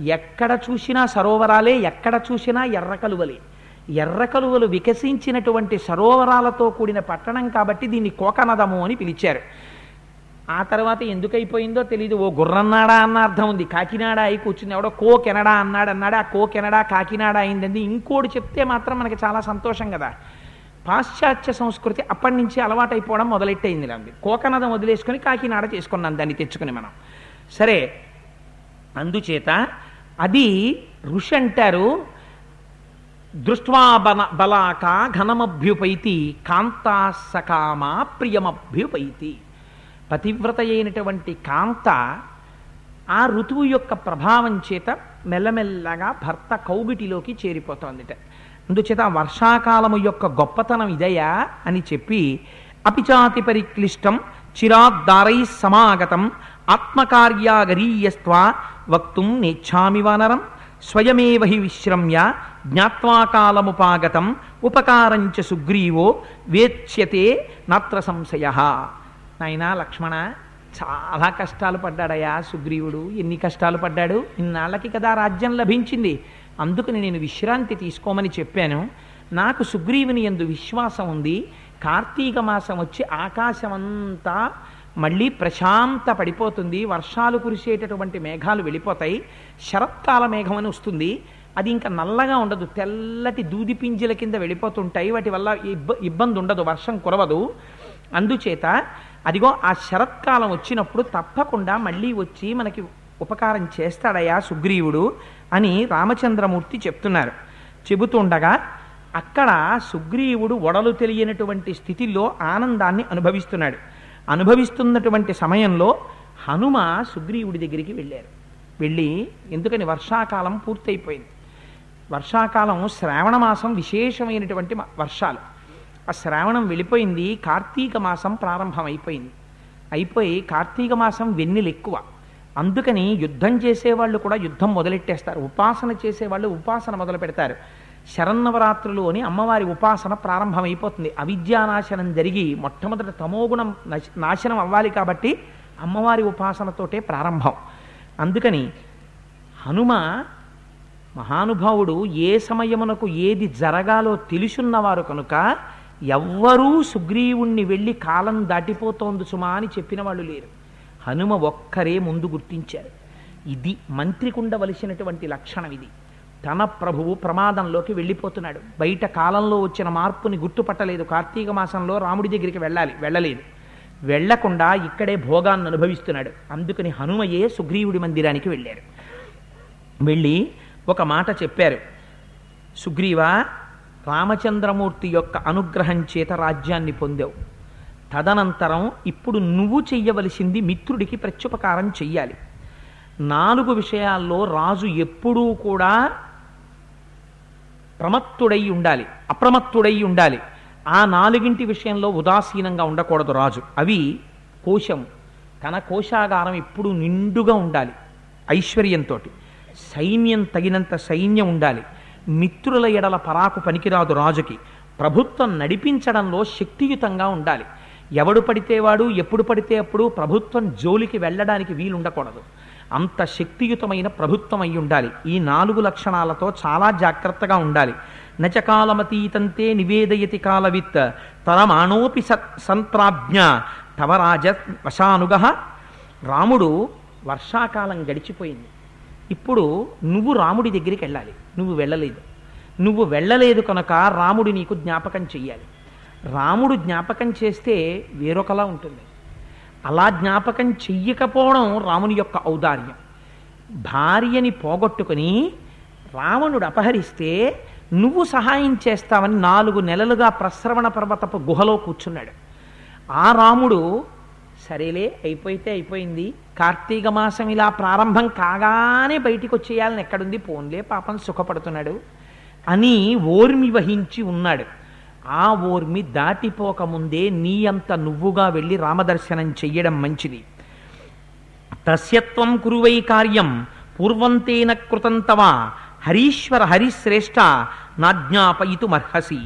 ఎక్కడ చూసినా సరోవరాలే ఎక్కడ చూసినా ఎర్ర కలువలే. ఎర్ర కలువలు వికసించినటువంటి సరోవరాలతో కూడిన పట్టణం కాబట్టి దీన్ని కోకనదము అని పిలిచారు. ఆ తర్వాత ఎందుకు అయిపోయిందో తెలియదు ఓ గుర్రన్నాడా అన్న అర్థం ఉంది. కాకినాడ అయి కూర్చుంది. ఎవడో కో కెనడా అన్నాడు అన్నాడు. ఆ కో కెనడా కాకినాడ అయిందండి ఇంకోటి చెప్తే మాత్రం మనకి చాలా సంతోషం కదా. పాశ్చాత్య సంస్కృతి అప్పటి నుంచి అలవాటైపోవడం మొదలెట్టయింది అంది కోకనదం వదిలేసుకొని కాకినాడ చేసుకున్నాం దాన్ని తెచ్చుకుని మనం. సరే అందుచేత అది ఋషి అంటారు దృష్ట్వా బల బలాక ఘనమభ్యుపైతి కాంతా సకామ ప్రియమభ్యుపైతి. పతివ్రత అయినటువంటి కాంత ఆ ఋతువు యొక్క ప్రభావం చేత మెల్లమెల్లగా భర్త కౌగిటిలోకి చేరిపోతోందిట. అందుచేత వర్షాకాలము యొక్క గొప్పతనం ఇదయా అని చెప్పి అపిచాతి పరిక్లిష్టం చిరాద్దారై సమాగతం ఆత్మకార్యాగరీయస్త్వా వక్తుం నేచ్ఛామి వానరం స్వయమేవ హి విశ్రమ్య జ్ఞాత్వాకాలముపాగతం ఉపకారంచ సుగ్రీవో వేత్స్యతే నాత్ర సంశయ. నాయనా లక్ష్మణ చాలా కష్టాలు పడ్డాడయా సుగ్రీవుడు ఎన్ని కష్టాలు పడ్డాడు? ఇన్నాళ్ళకి కదా రాజ్యం లభించింది. అందుకని నేను విశ్రాంతి తీసుకోమని చెప్పాను. నాకు సుగ్రీవుని ఎందు విశ్వాసం ఉంది. కార్తీక మాసం వచ్చి ఆకాశమంతా మళ్ళీ ప్రశాంత పడిపోతుంది. వర్షాలు కురిసేటటువంటి మేఘాలు వెళ్ళిపోతాయి. శరత్కాల మేఘం అని వస్తుంది. అది ఇంకా నల్లగా ఉండదు. తెల్లటి దూది పింజల కింద వెళ్ళిపోతుంటాయి. వాటి వల్ల ఇబ్బ ఇబ్బంది ఉండదు. వర్షం కురవదు. అందుచేత అదిగో ఆ శరత్కాలం వచ్చినప్పుడు తప్పకుండా మళ్ళీ వచ్చి మనకి ఉపకారం చేస్తాడయ్యా సుగ్రీవుడు? అని రామచంద్రమూర్తి చెప్తున్నారు. చెబుతుండగా అక్కడ సుగ్రీవుడు ఒడలు తెలియనటువంటి స్థితిలో ఆనందాన్ని అనుభవిస్తున్నాడు. అనుభవిస్తున్నటువంటి సమయంలో హనుమ సుగ్రీవుడి దగ్గరికి వెళ్ళారు. వెళ్ళి ఎందుకని వర్షాకాలం పూర్తయిపోయింది. వర్షాకాలం శ్రావణ మాసం విశేషమైనటువంటి వర్షాలు. ఆ శ్రావణం వెళ్ళిపోయింది కార్తీక మాసం ప్రారంభం అయిపోయింది అయిపోయి కార్తీక మాసం వెన్నెలు ఎక్కువ. అందుకని యుద్ధం చేసేవాళ్ళు కూడా యుద్ధం మొదలెట్టేస్తారు. ఉపాసన చేసేవాళ్ళు ఉపాసన మొదలు పెడతారు. శరన్నవరాత్రులు అని అమ్మవారి ఉపాసన ప్రారంభమైపోతుంది. అవిద్యానాశనం జరిగి మొట్టమొదట తమోగుణం నాశనం అవ్వాలి కాబట్టి అమ్మవారి ఉపాసనతోటే ప్రారంభం. అందుకని హనుమ మహానుభావుడు ఏ సమయమునకు ఏది జరగాలో తెలుసున్నవారు కనుక ఎవ్వరూ సుగ్రీవుణ్ణి వెళ్ళి కాలం దాటిపోతోంది సుమా అని చెప్పిన వాళ్ళు లేరు. హనుమ ఒక్కరే ముందు గుర్తించారు. ఇది మంత్రికి ఉండవలసినటువంటి లక్షణం ఇది. తన ప్రభువు ప్రమాదంలోకి వెళ్ళిపోతున్నాడు. బయట కాలంలో వచ్చిన మార్పుని గుర్తుపట్టలేదు. కార్తీక మాసంలో రాముడి దగ్గరికి వెళ్ళాలి వెళ్ళలేదు. వెళ్ళకుండా ఇక్కడే భోగాన్ని అనుభవిస్తున్నాడు. అందుకని హనుమయే సుగ్రీవుడి మందిరానికి వెళ్ళారు. వెళ్ళి ఒక మాట చెప్పారు. సుగ్రీవ రామచంద్రమూర్తి యొక్క అనుగ్రహం చేత రాజ్యాన్ని పొందావు. తదనంతరం ఇప్పుడు నువ్వు చెయ్యవలసింది మిత్రుడికి ప్రత్యుపకారం చెయ్యాలి. నాలుగు విషయాల్లో రాజు ఎప్పుడూ కూడా ప్రమత్తుడై ఉండాలి అప్రమత్తుడై ఉండాలి. ఆ నాలుగింటి విషయంలో ఉదాసీనంగా ఉండకూడదు రాజు. అవి కోశం. తన కోశాగారం ఎప్పుడూ నిండుగా ఉండాలి ఐశ్వర్యంతో సైన్యం తగినంత సైన్యం ఉండాలి. మిత్రుల ఎడల పరాకు పనికిరాదు రాజుకి. ప్రభుత్వం నడిపించడంలో శక్తియుతంగా ఉండాలి. ఎవడు పడితే వాడు ఎప్పుడు పడితే అప్పుడు ప్రభుత్వం జోలికి వెళ్ళడానికి వీలుండకూడదు. అంత శక్తియుతమైన ప్రభుత్వం అయి ఉండాలి. ఈ నాలుగు లక్షణాలతో చాలా జాగ్రత్తగా ఉండాలి. నచకాలమతీతంతే నివేదయతి కాలవిత్ తరమాణోపి సంత్రాజ్ఞ తవరాజ వశానుగ. రాముడు వర్షాకాలం గడిచిపోయింది. ఇప్పుడు నువ్వు రాముడి దగ్గరికి వెళ్ళాలి. నువ్వు వెళ్ళలేదు. నువ్వు వెళ్ళలేదు కనుక రాముడి నీకు జ్ఞాపకం చెయ్యాలి. రాముడు జ్ఞాపకం చేస్తే వేరొకలా ఉంటుంది. అలా జ్ఞాపకం చెయ్యకపోవడం రాముని యొక్క ఔదార్యం. భార్యని పోగొట్టుకుని రావణుడు అపహరిస్తే నువ్వు సహాయం చేస్తావని నాలుగు నెలలుగా ప్రస్రవణ పర్వతపు గుహలో కూర్చున్నాడు. ఆ రాముడు సరేలే అయిపోతే అయిపోయింది. కార్తీక మాసం ఇలా ప్రారంభం కాగానే బయటికి వచ్చేయాలని ఎక్కడుంది? పోన్లే పాపం సుఖపడుతున్నాడు అని ఓర్మి వహించి ఉన్నాడు. ఆ ఓర్మి దాటిపోకముందే నీ అంత నువ్వుగా వెళ్ళి రామదర్శనం చెయ్యడం మంచిది. తస్యత్వం కురువై కార్యం పూర్వంతేన కృతం తవ హరీశ్వర హరిశ్రేష్ఠ నాజ్ఞాపయితుమర్హసి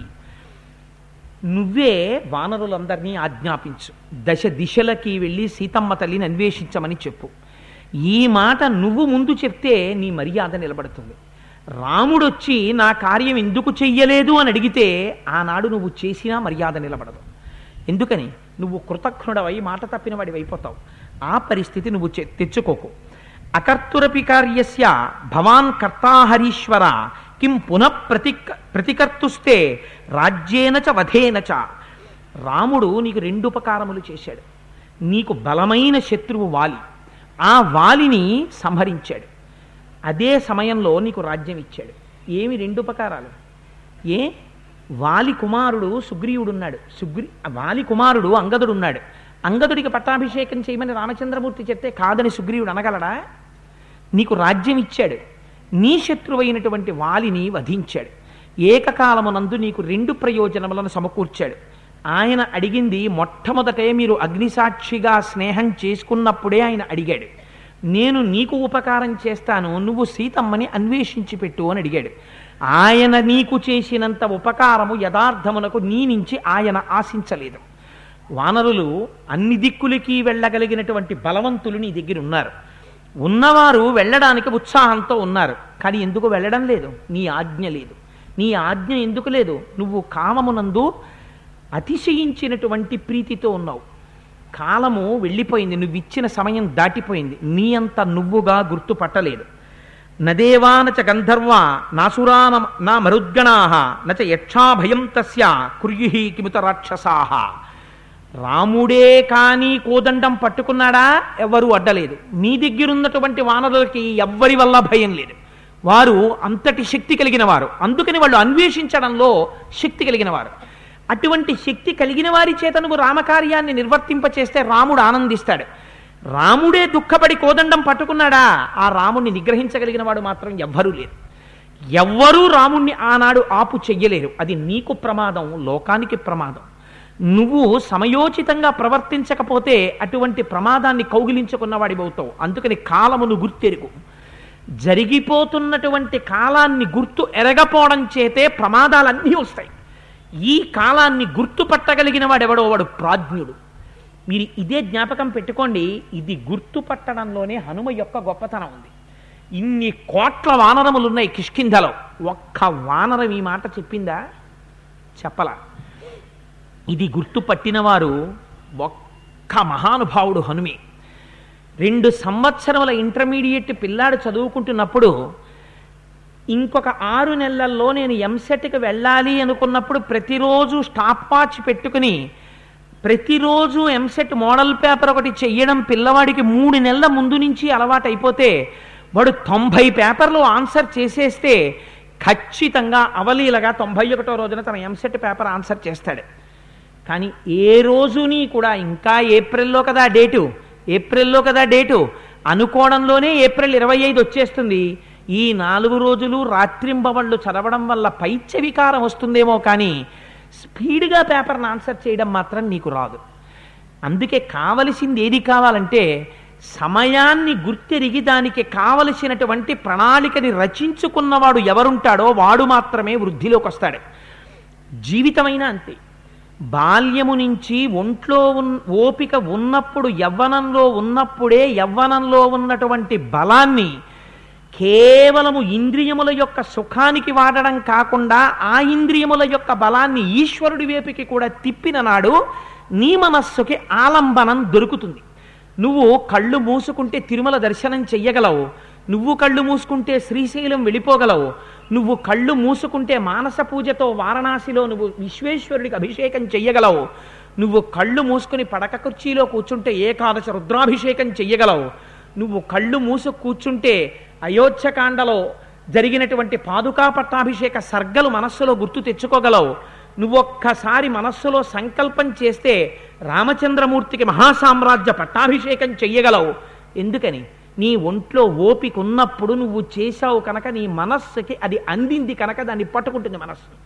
నువ్వే వానరులందరినీ ఆజ్ఞాపించు. దశ దిశలకి వెళ్ళి సీతమ్మ తల్లిని అన్వేషించమని చెప్పు. ఈ మాట నువ్వు ముందు చెప్తే నీ మర్యాద నిలబడుతుంది. రాముడొచ్చి నా కార్యం ఎందుకు చెయ్యలేదు అని అడిగితే ఆనాడు నువ్వు చేసినా మర్యాద నిలబడదు. ఎందుకని? నువ్వు కృతజ్ఞుడవై మాట తప్పిన వాడివి అయిపోతావు ఆ పరిస్థితి నువ్వు చె- తెచ్చుకోకు. అకర్తురపి కార్యస్య భవాన్ కర్తాహరీశ్వర కిం పునః ప్రతి ప్రతికర్తుస్తే రాజ్యేన చ వధేన చ. రాముడు నీకు రెండు ఉపకారములు చేశాడు. నీకు బలమైన శత్రువు వాలి. ఆ వాలిని సంహరించాడు. అదే సమయంలో నీకు రాజ్యం ఇచ్చాడు. ఏమి రెండు ఉపకారాలు? ఏ? వాలి కుమారుడు సుగ్రీవుడున్నాడు. సుగ్రీ వాలి కుమారుడు అంగదుడున్నాడు. అంగదుడికి పట్టాభిషేకం చేయమని రామచంద్రమూర్తి చెప్తే కాదని సుగ్రీవుడు అనగలడా? నీకు రాజ్యం ఇచ్చాడు. నీ శత్రువైనటువంటి వాలిని వధించాడు. ఏకకాలమునందు నీకు రెండు ప్రయోజనములను సమకూర్చాడు. ఆయన అడిగింది మొట్టమొదటే మీరు అగ్నిసాక్షిగా స్నేహం చేసుకున్నప్పుడే ఆయన అడిగాడు. నేను నీకు ఉపకారం చేస్తాను నువ్వు సీతమ్మని అన్వేషించి పెట్టు అని అడిగాడు. ఆయన నీకు చేసినంత ఉపకారము యథార్థమునకు నీ నుంచి ఆయన ఆశించలేదు. వానరులు అన్ని దిక్కులకి వెళ్ళగలిగినటువంటి బలవంతులు నీ దగ్గర ఉన్నారు. ఉన్నవారు వెళ్ళడానికి ఉత్సాహంతో ఉన్నారు. కానీ ఎందుకు వెళ్ళడం లేదు? నీ ఆజ్ఞ లేదు. నీ ఆజ్ఞ ఎందుకు లేదు? నువ్వు కామమునందు అతిశయించినటువంటి ప్రీతితో ఉన్నావు. కాలము వెళ్ళిపోయింది నువ్వు ఇచ్చిన సమయం దాటిపోయింది. నీ అంత నువ్వుగా గుర్తుపట్టలేదు. నదేవానచ గంధర్వ నాసురాన నా మరుద్గణాహ నచ యక్షాభయం తస్య కుర్యుహి కిముత రాక్షసాహ రాముడే కానీ కోదండం పట్టుకున్నాడా? ఎవరు అడ్డలేదు. నీ దగ్గరున్నటువంటి వానరులకి ఎవ్వరి వల్ల భయం లేదు. వారు అంతటి శక్తి కలిగిన వారు. అందుకని వాళ్ళు అన్వేషించడంలో శక్తి కలిగిన వారు. అటువంటి శక్తి కలిగిన వారి చేత నువ్వు రామకార్యాన్ని నిర్వర్తింపచేస్తే రాముడు ఆనందిస్తాడు. రాముడే దుఃఖపడి కోదండం పట్టుకున్నాడా? ఆ రాముణ్ణి నిగ్రహించగలిగిన వాడు మాత్రం ఎవ్వరూ లేరు. ఎవ్వరూ రాముణ్ణి ఆనాడు ఆపు చెయ్యలేరు. అది నీకు ప్రమాదం లోకానికి ప్రమాదం. నువ్వు సమయోచితంగా ప్రవర్తించకపోతే అటువంటి ప్రమాదాన్ని కౌగిలించుకున్నవాడివవుతావు. అందుకని కాలమును గుర్తెరుగు. జరిగిపోతున్నటువంటి కాలాన్ని గుర్తు ఎరగపోవడం చేతే ప్రమాదాలన్నీ వస్తాయి. ఈ కాలాన్ని గుర్తుపట్టగలిగిన వాడెవడో వాడు ప్రాజ్ఞుడు. మీరు ఇదే జ్ఞాపకం పెట్టుకోండి ఇది గుర్తుపట్టడంలోనే హనుమ యొక్క గొప్పతనం ఉంది. ఇన్ని కోట్ల వానరములు ఉన్నాయి కిష్కింధలో. ఒక్క వానరం ఈ మాట చెప్పిందా? చెప్పలా. ఇది గుర్తుపట్టినవారు ఒక్క మహానుభావుడు హనుమే. రెండు సంవత్సరముల ఇంటర్మీడియట్ పిల్లాడు చదువుకుంటున్నప్పుడు ఇంకొక ఆరు నెలల్లో నేను ఎంసెట్కి వెళ్ళాలి అనుకున్నప్పుడు ప్రతిరోజు స్టాప్ వాచ్ పెట్టుకుని ప్రతిరోజు ఎంసెట్ మోడల్ పేపర్ ఒకటి చెయ్యడం పిల్లవాడికి మూడు నెలల ముందు నుంచి అలవాటైపోతే వాడు తొంభై పేపర్లు ఆన్సర్ చేసేస్తే ఖచ్చితంగా అవలీలగా తొంభై ఒకటో రోజున తన ఎంసెట్ పేపర్ ఆన్సర్ చేస్తాడు. కానీ ఏ రోజుని కూడా ఇంకా ఏప్రిల్లో కదా డేటు ఏప్రిల్లో కదా డేటు అనుకోవడంలోనే ఏప్రిల్ ఇరవై ఐదు వచ్చేస్తుంది. ఈ నాలుగు రోజులు రాత్రింబవళ్ళు చదవడం వల్ల పైత్య వికారం వస్తుందేమో కానీ స్పీడ్గా పేపర్ని ఆన్సర్ చేయడం మాత్రం నీకు రాదు. అందుకే కావలసింది ఏది కావాలంటే సమయాన్ని గుర్తెరిగి దానికి కావలసినటువంటి ప్రణాళికని రచించుకున్నవాడు ఎవరుంటాడో వాడు మాత్రమే వృద్ధిలోకి వస్తాడు. జీవితమైనా అంతే. బాల్యము నుంచి ఒంట్లో ఉన్ ఓపిక ఉన్నప్పుడు యవ్వనంలో ఉన్నప్పుడే యవ్వనంలో ఉన్నటువంటి బలాన్ని కేవలము ఇంద్రియముల యొక్క సుఖానికి వాడడం కాకుండా ఆ ఇంద్రియముల యొక్క బలాన్ని ఈశ్వరుడి వైపుకి కూడా తిప్పిన నాడు నీ మనస్సుకి ఆలంబనం దొరుకుతుంది. నువ్వు కళ్ళు మూసుకుంటే తిరుమల దర్శనం చెయ్యగలవు. నువ్వు కళ్ళు మూసుకుంటే శ్రీశైలం వెళ్ళిపోగలవు. నువ్వు కళ్ళు మూసుకుంటే మానస పూజతో వారణాసిలో నువ్వు విశ్వేశ్వరుడికి అభిషేకం చెయ్యగలవు. నువ్వు కళ్ళు మూసుకుని పడక కుర్చీలో కూర్చుంటే ఏకాదశ రుద్రాభిషేకం చెయ్యగలవు. నువ్వు కళ్ళు మూసు కూర్చుంటే అయోధ్యకాండలో జరిగినటువంటి పాదుకా పట్టాభిషేక సర్గలు మనస్సులో గుర్తు తెచ్చుకోగలవు. నువ్వొక్కసారి మనస్సులో సంకల్పం చేస్తే రామచంద్రమూర్తికి మహాసామ్రాజ్య పట్టాభిషేకం చెయ్యగలవు. ఎందుకని? నీ ఒంట్లో ఓపిక ఉన్నప్పుడు నువ్వు చేశావు కనుక నీ మనస్సుకి అది అందింది కనుక దాన్ని పట్టుకుంటుంది మనస్సు.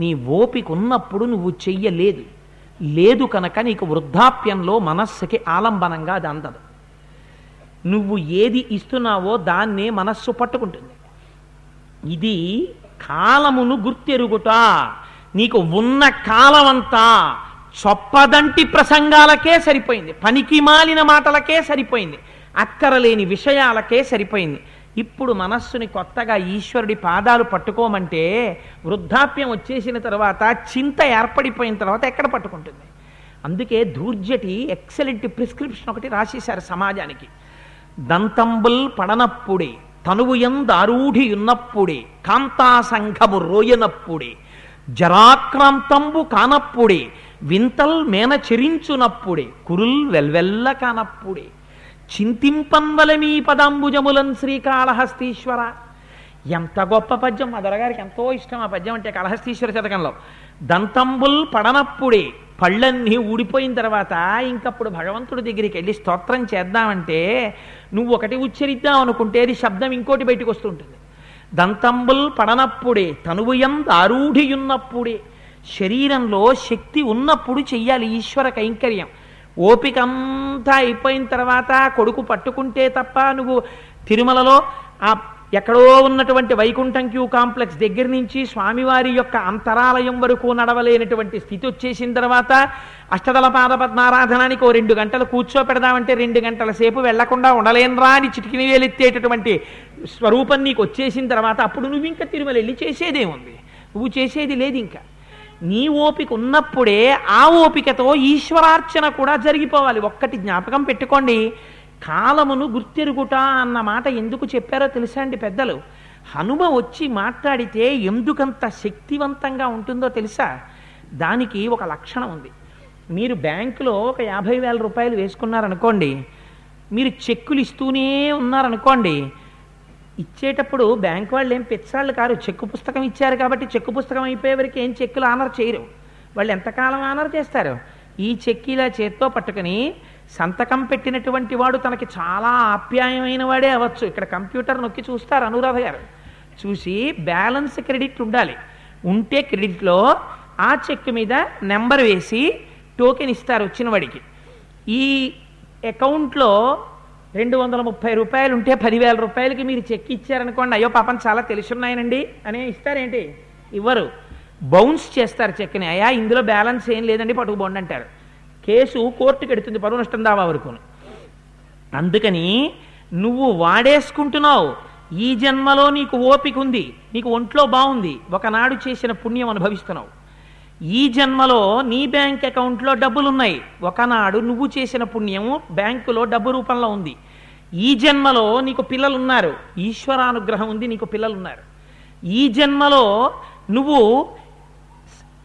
నీ ఓపిక ఉన్నప్పుడు నువ్వు చెయ్యలేదు. లేదు కనుక నీకు వృద్ధాప్యంలో మనస్సుకి ఆలంబనంగా అది అందదు. నువ్వు ఏది ఇస్తున్నావో దాన్నే మనస్సు పట్టుకుంటుంది. ఇది కాలమును గుర్తెరుగుట నీకు ఉన్న కాలమంతా చొప్పదంటి ప్రసంగాలకే సరిపోయింది పనికి మాలిన మాటలకే సరిపోయింది అక్కరలేని విషయాలకే సరిపోయింది. ఇప్పుడు మనస్సుని కొత్తగా ఈశ్వరుడి పాదాలు పట్టుకోమంటే వృద్ధాప్యం వచ్చేసిన తర్వాత చింత ఏర్పడిపోయిన తర్వాత ఎక్కడ పట్టుకుంటుంది? అందుకే ధూర్జటి ఎక్సలెంట్ ప్రిస్క్రిప్షన్ ఒకటి రాసేశారు సమాజానికి. దంతంబుల్ పడనప్పుడే తనువు ఎందారూఢియున్నప్పుడే కాంతాసంఘము రోయనప్పుడే జరాక్రాంతంబు కానప్పుడే వింతల్ మేన చెరించునప్పుడే కురుల్ వెల్వెల్ల కానప్పుడే. చింతింపన్వలమీ పదాంబుజములన్ శ్రీకాళహస్తీశ్వర. ఎంత గొప్ప పద్యం మా దొరగారికి ఎంతో ఇష్టం ఆ పద్యం అంటే కాళహస్తీశ్వర శతకంలో. దంతంబుల్ పడనప్పుడే పళ్ళన్నీ ఊడిపోయిన తర్వాత ఇంకప్పుడు భగవంతుడి దగ్గరికి వెళ్ళి స్తోత్రం చేద్దామంటే నువ్వు ఒకటి ఉచ్చరిద్దాం అనుకుంటే అది శబ్దం ఇంకోటి బయటకు వస్తుంటుంది. దంతంబుల్ పడనప్పుడే తనువుయం దారూఢియున్నప్పుడే శరీరంలో శక్తి ఉన్నప్పుడు చెయ్యాలి ఈశ్వర కైంకర్యం. ఓపిక అంతా అయిపోయిన తర్వాత కొడుకు పట్టుకుంటే తప్ప నువ్వు తిరుమలలో ఆ ఎక్కడో ఉన్నటువంటి వైకుంఠం క్యూ కాంప్లెక్స్ దగ్గర నుంచి స్వామివారి యొక్క అంతరాలయం వరకు నడవలేనటువంటి స్థితి వచ్చేసిన తర్వాత అష్టదళ పాద పద్మారాధనానికి ఓ రెండు గంటలు కూర్చోపెడదామంటే రెండు గంటల సేపు వెళ్ళకుండా ఉండలేనరా అని చిటికిని వేలెత్తేటటువంటి స్వరూపం నీకు వచ్చేసిన తర్వాత అప్పుడు నువ్వు ఇంకా తిరుమల వెళ్ళి చేసేదేముంది నువ్వు చేసేది లేదు ఇంకా. నీ ఓపిక ఉన్నప్పుడే ఆ ఓపికతో ఈశ్వరార్చన కూడా జరిగిపోవాలి. ఒక్కటి జ్ఞాపకం పెట్టుకోండి. కాలమును గుర్తెరుగుట అన్న మాట ఎందుకు చెప్పారో తెలుసా అండి పెద్దలు? హనుమ వచ్చి మాట్లాడితే ఎందుకంత శక్తివంతంగా ఉంటుందో తెలుసా? దానికి ఒక లక్షణం ఉంది. మీరు బ్యాంకులో ఒక యాభై వేల రూపాయలు వేసుకున్నారనుకోండి మీరు చెక్కులు ఇస్తూనే ఉన్నారనుకోండి ఇచ్చేటప్పుడు బ్యాంక్ వాళ్ళు ఏం పిచ్చాళ్ళు కారు. చెక్కు పుస్తకం ఇచ్చారు కాబట్టి చెక్కు పుస్తకం అయిపోయే వరకు ఏం చెక్కులు ఆనర్ చేయరు. వాళ్ళు ఎంతకాలం ఆనర్ చేస్తారు? ఈ చెక్కు ఇలా చేత్తో పట్టుకుని సంతకం పెట్టినటువంటి వాడు తనకి చాలా ఆప్యాయమైన వాడే అవ్వచ్చు. ఇక్కడ కంప్యూటర్ నొక్కి చూస్తారు అనురాధ గారు. చూసి బ్యాలెన్స్ క్రెడిట్ ఉండాలి. ఉంటే క్రెడిట్లో ఆ చెక్ మీద నెంబర్ వేసి టోకెన్ ఇస్తారు వచ్చిన వాడికి ఈ అకౌంట్లో రెండు వందల ముప్పై రూపాయలు ఉంటే పదివేల రూపాయలకి మీరు చెక్ ఇచ్చారనుకోండి అయ్యో పాపం చాలా తెలుసున్నాయనండి అనే ఇస్తారేంటి? ఇవ్వరు. బౌన్స్ చేస్తారు చెక్ని. అయ్యా ఇందులో బ్యాలెన్స్ ఏం లేదండి పట్టుకుపోండి అంటారు. కేసు కోర్టుకి ఎడుతుంది పరువు నష్టం దావా వరకు. అందుకని నువ్వు వాడేసుకుంటున్నావు. ఈ జన్మలో నీకు ఓపిక ఉంది నీకు ఒంట్లో బాగుంది ఒకనాడు చేసిన పుణ్యం అనుభవిస్తున్నావు. ఈ జన్మలో నీ బ్యాంక్ అకౌంట్లో డబ్బులున్నాయి ఒకనాడు నువ్వు చేసిన పుణ్యము బ్యాంకులో డబ్బు రూపంలో ఉంది. ఈ జన్మలో నీకు పిల్లలు ఉన్నారు ఈశ్వరానుగ్రహం ఉంది నీకు పిల్లలు ఉన్నారు ఈ జన్మలో నువ్వు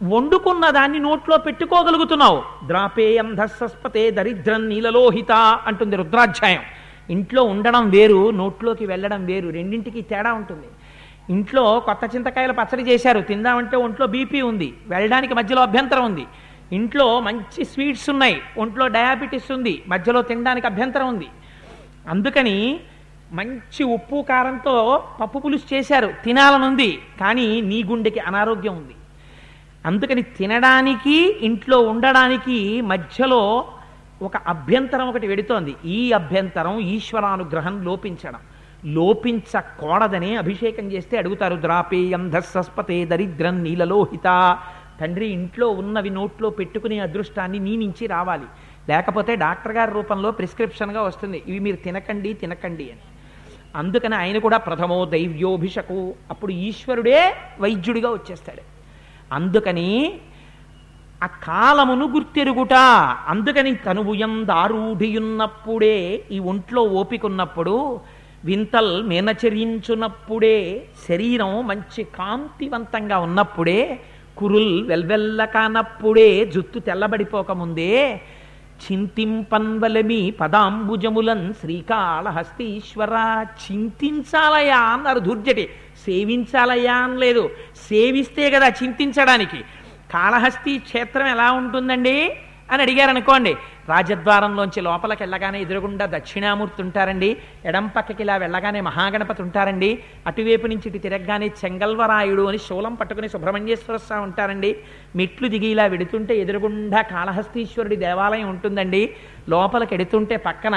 వండుకున్న దాన్ని నోట్లో పెట్టుకోగలుగుతున్నావు. ద్రాపేయం ధస్సస్పతే దరిద్రం నీలలోహిత అంటుంది రుద్రాధ్యాయం. ఇంట్లో ఉండడం వేరు నోట్లోకి వెళ్ళడం వేరు రెండింటికి తేడా ఉంటుంది. ఇంట్లో కొత్త చింతకాయలు పచ్చడి చేశారు తిందామంటే ఒంట్లో బీపీ ఉంది వెళ్ళడానికి మధ్యలో అభ్యంతరం ఉంది. ఇంట్లో మంచి స్వీట్స్ ఉన్నాయి ఒంట్లో డయాబెటీస్ ఉంది మధ్యలో తినడానికి అభ్యంతరం ఉంది. అందుకని మంచి ఉప్పు కారంతో పప్పు పులుసు చేశారు తినాలనుంది కానీ నీ గుండెకి అనారోగ్యం ఉంది. అందుకని తినడానికి ఇంట్లో ఉండడానికి మధ్యలో ఒక అభ్యంతరం ఒకటి వెడుతోంది. ఈ అభ్యంతరం ఈశ్వరానుగ్రహం లోపించడం. లోపించకూడదని అభిషేకం చేస్తే అడుగుతారు ద్రాపేయం ధస్సస్పతే దరిద్రం నీలలోహిత. తండ్రి ఇంట్లో ఉన్నవి నోట్లో పెట్టుకునే అదృష్టాన్ని నీ నుంచి రావాలి. లేకపోతే డాక్టర్ గారి రూపంలో ప్రిస్క్రిప్షన్గా వస్తుంది. ఇవి మీరు తినకండి తినకండి అని. అందుకని ఆయన కూడా ప్రథమో దైవ్యోభిషకు అప్పుడు ఈశ్వరుడే వైద్యుడిగా వచ్చేస్తాడు. అందుకని ఆ కాలమును గుర్తెరుగుట. అందుకని తనువుయం దారూఢియున్నప్పుడే ఈ ఒంట్లో ఓపికన్నప్పుడు వింతల్ మేనచరించున్నప్పుడే శరీరం మంచి కాంతివంతంగా ఉన్నప్పుడే కురుల్ వెల్వెల్ల కానప్పుడే జుత్తు తెల్లబడిపోకముందే చింతింపన్వలమి పదాంబుజములన్ శ్రీకాళహస్తీశ్వర. చింతించాలయా అన్నారు దుర్జటి. సేవించాలయా అని లేదు. సేవిస్తే కదా చింతించడానికి. కాళహస్తి క్షేత్రం ఎలా ఉంటుందండి? అని అడిగారనుకోండి. రాజద్వారంలోంచి లోపలికి వెళ్ళగానే ఎదురుగుండా దక్షిణామూర్తి ఉంటారండి. ఎడం పక్కకి ఇలా వెళ్ళగానే మహాగణపతి ఉంటారండి. అటువైపు నుంచి ఇటు తిరగగానే చెంగల్వరాయుడు అని శూలం పట్టుకుని సుబ్రహ్మణ్యేశ్వర స్వామి ఉంటారండి. మెట్లు దిగి ఇలా వెడుతుంటే ఎదురుగుండా కాళహస్తీశ్వరుడి దేవాలయం ఉంటుందండి. లోపలికి ఎడుతుంటే పక్కన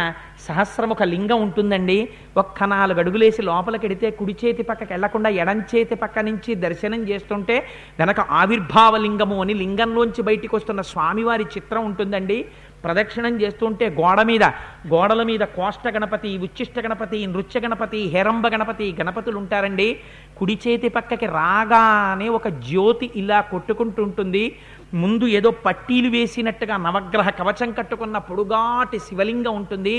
సహస్రముఖ లింగం ఉంటుందండి. ఒక్క నాలుగు అడుగులేసి లోపలికి ఎడితే కుడి చేతి పక్కకి వెళ్ళకుండా ఎడం చేతి పక్క నుంచి దర్శనం చేస్తుంటే వెనక ఆవిర్భావ లింగము అని లింగంలోంచి బయటికి వస్తున్న స్వామివారి చిత్రం ఉంటుందండి. ప్రదక్షిణం చేస్తుంటే గోడ మీద గోడల మీద కోష్ట గణపతి ఉచ్చిష్ట గణపతి నృత్య గణపతి హేరంబ గణపతి గణపతులు ఉంటారండి కుడి చేతి పక్కకి రాగానే ఒక జ్యోతి ఇలా కొట్టుకుంటుంటుంది. ముందు ఏదో పట్టీలు వేసినట్టుగా నవగ్రహ కవచం కట్టుకున్న పొడుగాటి శివలింగం ఉంటుంది.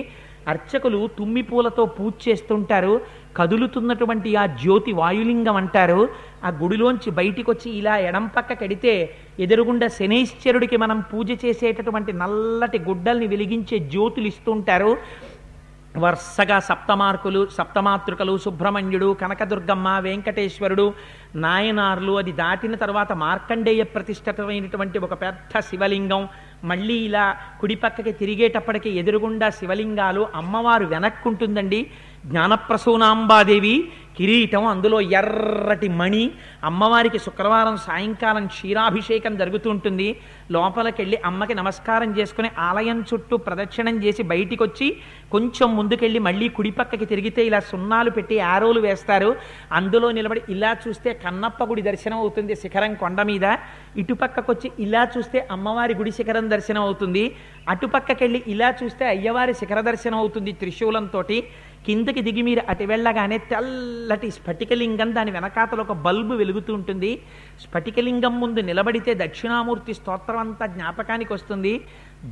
అర్చకులు తుమ్మి పూలతో పూజ చేస్తుంటారు. కదులుతున్నటువంటి ఆ జ్యోతి వాయులింగం అంటారు. ఆ గుడిలోంచి బయటికి వచ్చి ఇలా ఎడం పక్క కడితే ఎదురుగుండా శనైశ్చరుడికి మనం పూజ చేసేటటువంటి నల్లటి గుడ్డల్ని వెలిగించే జ్యోతులు ఇస్తుంటారు. వరుసగా సప్తమార్కులు సప్తమాతృకలు సుబ్రహ్మణ్యుడు కనకదుర్గమ్మ వెంకటేశ్వరుడు నాయనార్లు అది దాటిన తర్వాత మార్కండేయ ప్రతిష్ఠితమైనటువంటి ఒక పెద్ద శివలింగం. మళ్ళీ ఇలా కుడిపక్కకి తిరిగేటప్పటికి ఎదురుగుండా శివలింగాలు. అమ్మవారు వెనక్కుంటుందండి. జ్ఞానప్రసూనాంబాదేవి కిరీటం అందులో ఎర్రటి మణి అమ్మవారికి శుక్రవారం సాయంకాలం క్షీరాభిషేకం జరుగుతుంటుంది. లోపలికెళ్ళి అమ్మకి నమస్కారం చేసుకుని ఆలయం చుట్టూ ప్రదక్షిణం చేసి బయటికి వచ్చి కొంచెం ముందుకెళ్ళి మళ్ళీ కుడిపక్కకి తిరిగితే ఇలా సున్నాలు పెట్టి ఆరోలు వేస్తారు. అందులో నిలబడి ఇలా చూస్తే కన్నప్ప గుడి దర్శనం అవుతుంది శిఖరం కొండ మీద. ఇటుపక్కకు వచ్చి ఇలా చూస్తే అమ్మవారి గుడి శిఖరం దర్శనం అవుతుంది. అటుపక్కకెళ్ళి ఇలా చూస్తే అయ్యవారి శిఖర దర్శనం అవుతుంది త్రిశూలంతో కిందకి దిగి మీరు అటు వెళ్ళగానే తెల్లటి స్ఫటికలింగం దాని వెనకాతల ఒక బల్బు వెలుగుతూ ఉంటుంది. స్ఫటికలింగం ముందు నిలబడితే దక్షిణామూర్తి స్తోత్రం అంతా జ్ఞాపకానికి వస్తుంది.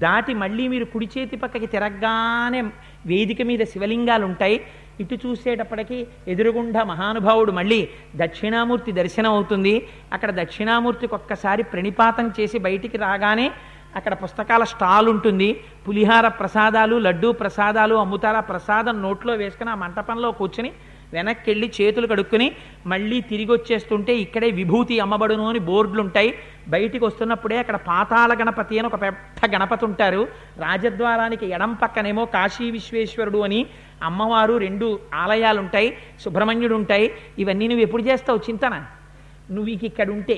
దాటి మళ్ళీ మీరు కుడి చేతి పక్కకి తిరగగానే వేదిక మీద శివలింగాలు ఉంటాయి ఇటు చూసేటప్పటికి ఎదురుగుండ మహానుభావుడు మళ్ళీ దక్షిణామూర్తి దర్శనం అవుతుంది అక్కడ దక్షిణామూర్తికి ఒక్కసారి ప్రణిపాతం చేసి బయటికి రాగానే అక్కడ పుస్తకాల స్టాల్ ఉంటుంది. పులిహార ప్రసాదాలు లడ్డూ ప్రసాదాలు అమ్ముతారు ఆ ప్రసాదం నోట్లో వేసుకుని ఆ మంటపంలో కూర్చుని వెనక్కి వెళ్ళి చేతులు కడుక్కుని మళ్ళీ తిరిగి వచ్చేస్తుంటే ఇక్కడే విభూతి అమ్మబడును అని బోర్డులు ఉంటాయి బయటికి వస్తున్నప్పుడే అక్కడ పాతాళ గణపతి అని ఒక పెద్ద గణపతి ఉంటారు. రాజద్వారానికి ఎడం పక్కనేమో కాశీ విశ్వేశ్వరుడు అని అమ్మవారు రెండు ఆలయాలు ఉంటాయి సుబ్రహ్మణ్యుడు ఉంటాయి ఇవన్నీ నువ్వు ఎప్పుడు చేస్తావు చింతన? నువ్వు ఇక్కడ ఉంటే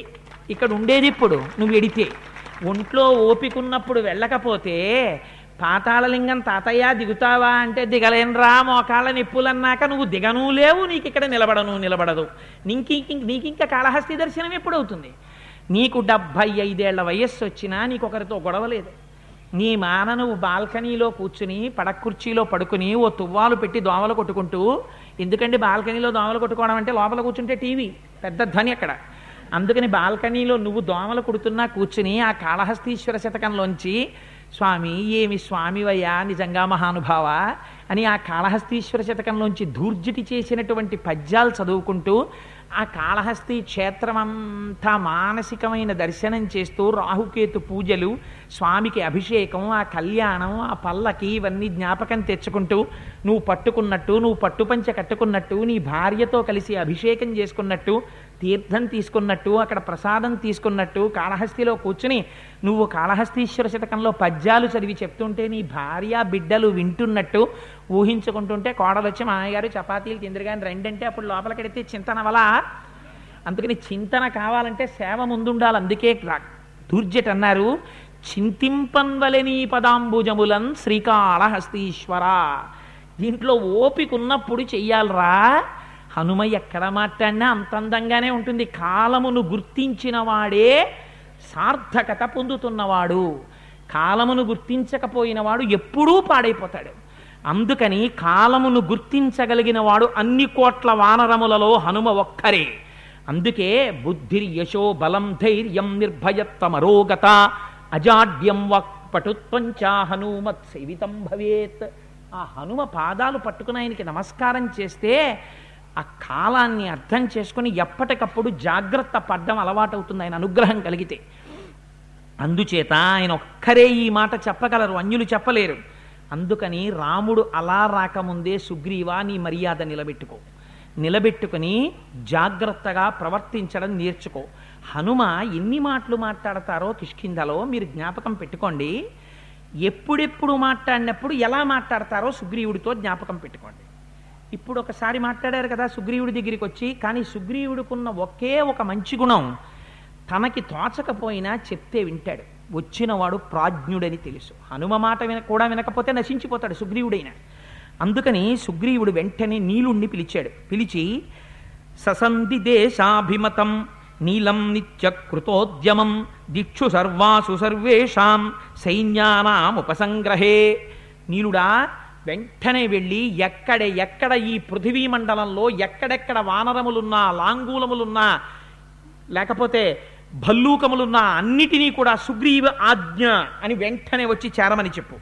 ఇక్కడ ఉండేది ఇప్పుడు నువ్వు ఎడితే. ఒంట్లో ఓపికున్నప్పుడు వెళ్ళకపోతే పాతాళలింగం తాతయ్య దిగుతావా అంటే దిగలేనరా మోకాళ్ళ నిప్పులన్నాక నువ్వు దిగను లేవు నీకు ఇక్కడ నిలబడను నిలబడదు. నీకి నీకింక కాళహస్తి దర్శనం ఎప్పుడవుతుంది? నీకు డెబ్భై ఐదేళ్ళ వయస్సు వచ్చినా నీకు ఒకరితో గొడవ లేదు. నీ మాన నువ్వు బాల్కనీలో కూర్చుని పడక కుర్చీలో పడుకుని ఓ తువ్వాలు పెట్టి దోమలు కొట్టుకుంటూ ఎందుకండి బాల్కనీలో దోమలు కొట్టుకోవడం అంటే లోపల కూర్చుంటే టీవీ పెద్ద ధ్వని అక్కడ. అందుకని బాల్కనీలో నువ్వు దోమలు కుడుతున్నా కూర్చుని ఆ కాళహస్తీశ్వర శతకంలోంచి స్వామి ఏమి స్వామివయ్యా నిజంగా మహానుభావ? అని ఆ కాళహస్తీశ్వర శతకంలోంచి ధూర్జటి చేసినటువంటి పద్యాలు చదువుకుంటూ ఆ కాళహస్తి క్షేత్రం అంతా మానసికమైన దర్శనం చేస్తూ రాహుకేతు పూజలు స్వామికి అభిషేకం ఆ కళ్యాణం ఆ పల్లకి ఇవన్నీ జ్ఞాపకం తెచ్చుకుంటూ నువ్వు పట్టుకున్నట్టు నువ్వు పట్టుపంచ కట్టుకున్నట్టు నీ భార్యతో కలిసి అభిషేకం చేసుకున్నట్టు తీర్థం తీసుకున్నట్టు అక్కడ ప్రసాదం తీసుకున్నట్టు కాళహస్తిలో కూర్చుని నువ్వు కాళహస్తీశ్వర శతకంలో పద్యాలు చదివి చెప్తుంటే నీ భార్య బిడ్డలు వింటున్నట్టు ఊహించుకుంటుంటే కోడలు వచ్చి మా అయ్యగారు చపాతీలు తిందిరిగాని రెండంటే అప్పుడు లోపలికెడితే చింతన వల్ల అందుకని చింతన కావాలంటే సేవ ముందుండాలి అందుకే దూర్జట్ అన్నారు చింతింపన్వలెని పదాంబుజములన్ శ్రీకాళహస్తీశ్వర. దీంట్లో ఓపిక ఉన్నప్పుడు చెయ్యాలరా. హనుమ ఎక్కడ మాట్లాడినా అంత అందంగానే ఉంటుంది. కాలమును గుర్తించిన వాడే సార్థకత పొందుతున్నవాడు. కాలమును గుర్తించకపోయినవాడు ఎప్పుడూ పాడైపోతాడు. అందుకని కాలమును గుర్తించగలిగిన వాడు అన్ని కోట్ల వానరములలో హనుమ ఒక్కరే. అందుకే బుద్ధిర్ యశో బలం ధైర్యం నిర్భయత్వమరోగత అజాడ్యం వక్పటుత్వంచ హనుమత్ సేవితం భవేత్. ఆ హనుమ పాదాలు పట్టుకుని ఆయనకి నమస్కారం చేస్తే ఆ కాలాన్ని అర్థం చేసుకుని ఎప్పటికప్పుడు జాగ్రత్త పడ్డం అలవాటవుతుంది ఆయన అనుగ్రహం కలిగితే. అందుచేత ఆయన ఒక్కరే ఈ మాట చెప్పగలరు అన్యులు చెప్పలేరు. అందుకని రాముడు అలా రాకముందే సుగ్రీవా నీ మర్యాద నిలబెట్టుకో. నిలబెట్టుకుని జాగ్రత్తగా ప్రవర్తించడం నేర్చుకో. హనుమ ఎన్ని మాటలు మాట్లాడతారో కిష్కిందలో మీరు జ్ఞాపకం పెట్టుకోండి. ఎప్పుడెప్పుడు మాట్లాడినప్పుడు ఎలా మాట్లాడతారో సుగ్రీవుడితో జ్ఞాపకం పెట్టుకోండి. ఇప్పుడు ఒకసారి మాట్లాడారు కదా సుగ్రీవుడి దగ్గరికి వచ్చి కానీ సుగ్రీవుడికున్న ఒకే ఒక మంచి గుణం తనకి తోచకపోయినా చెప్తే వింటాడు. వచ్చినవాడు ప్రాజ్ఞుడని తెలుసు. హనుమ మాట విన కూడా వినకపోతే నశించిపోతాడు సుగ్రీవుడైన. అందుకని సుగ్రీవుడు వెంటనే నీలుణ్ణి పిలిచాడు. పిలిచి ససంధి దేశాభిమతం నీలం నిత్య కృతోద్యమం దిక్షు సర్వాసు సర్వేషాం సైన్యానాం ఉపసంగ్రహే నీలుడా వెంటనే వెళ్ళి ఎక్కడ ఎక్కడ ఈ పృథివీ మండలంలో ఎక్కడెక్కడ వానరములున్నా లాంగూలములున్నా లేకపోతే భల్లూకములున్న అన్నిటినీ కూడా సుగ్రీవ ఆజ్ఞ అని వెంటనే వచ్చి చేరమని చెప్పు.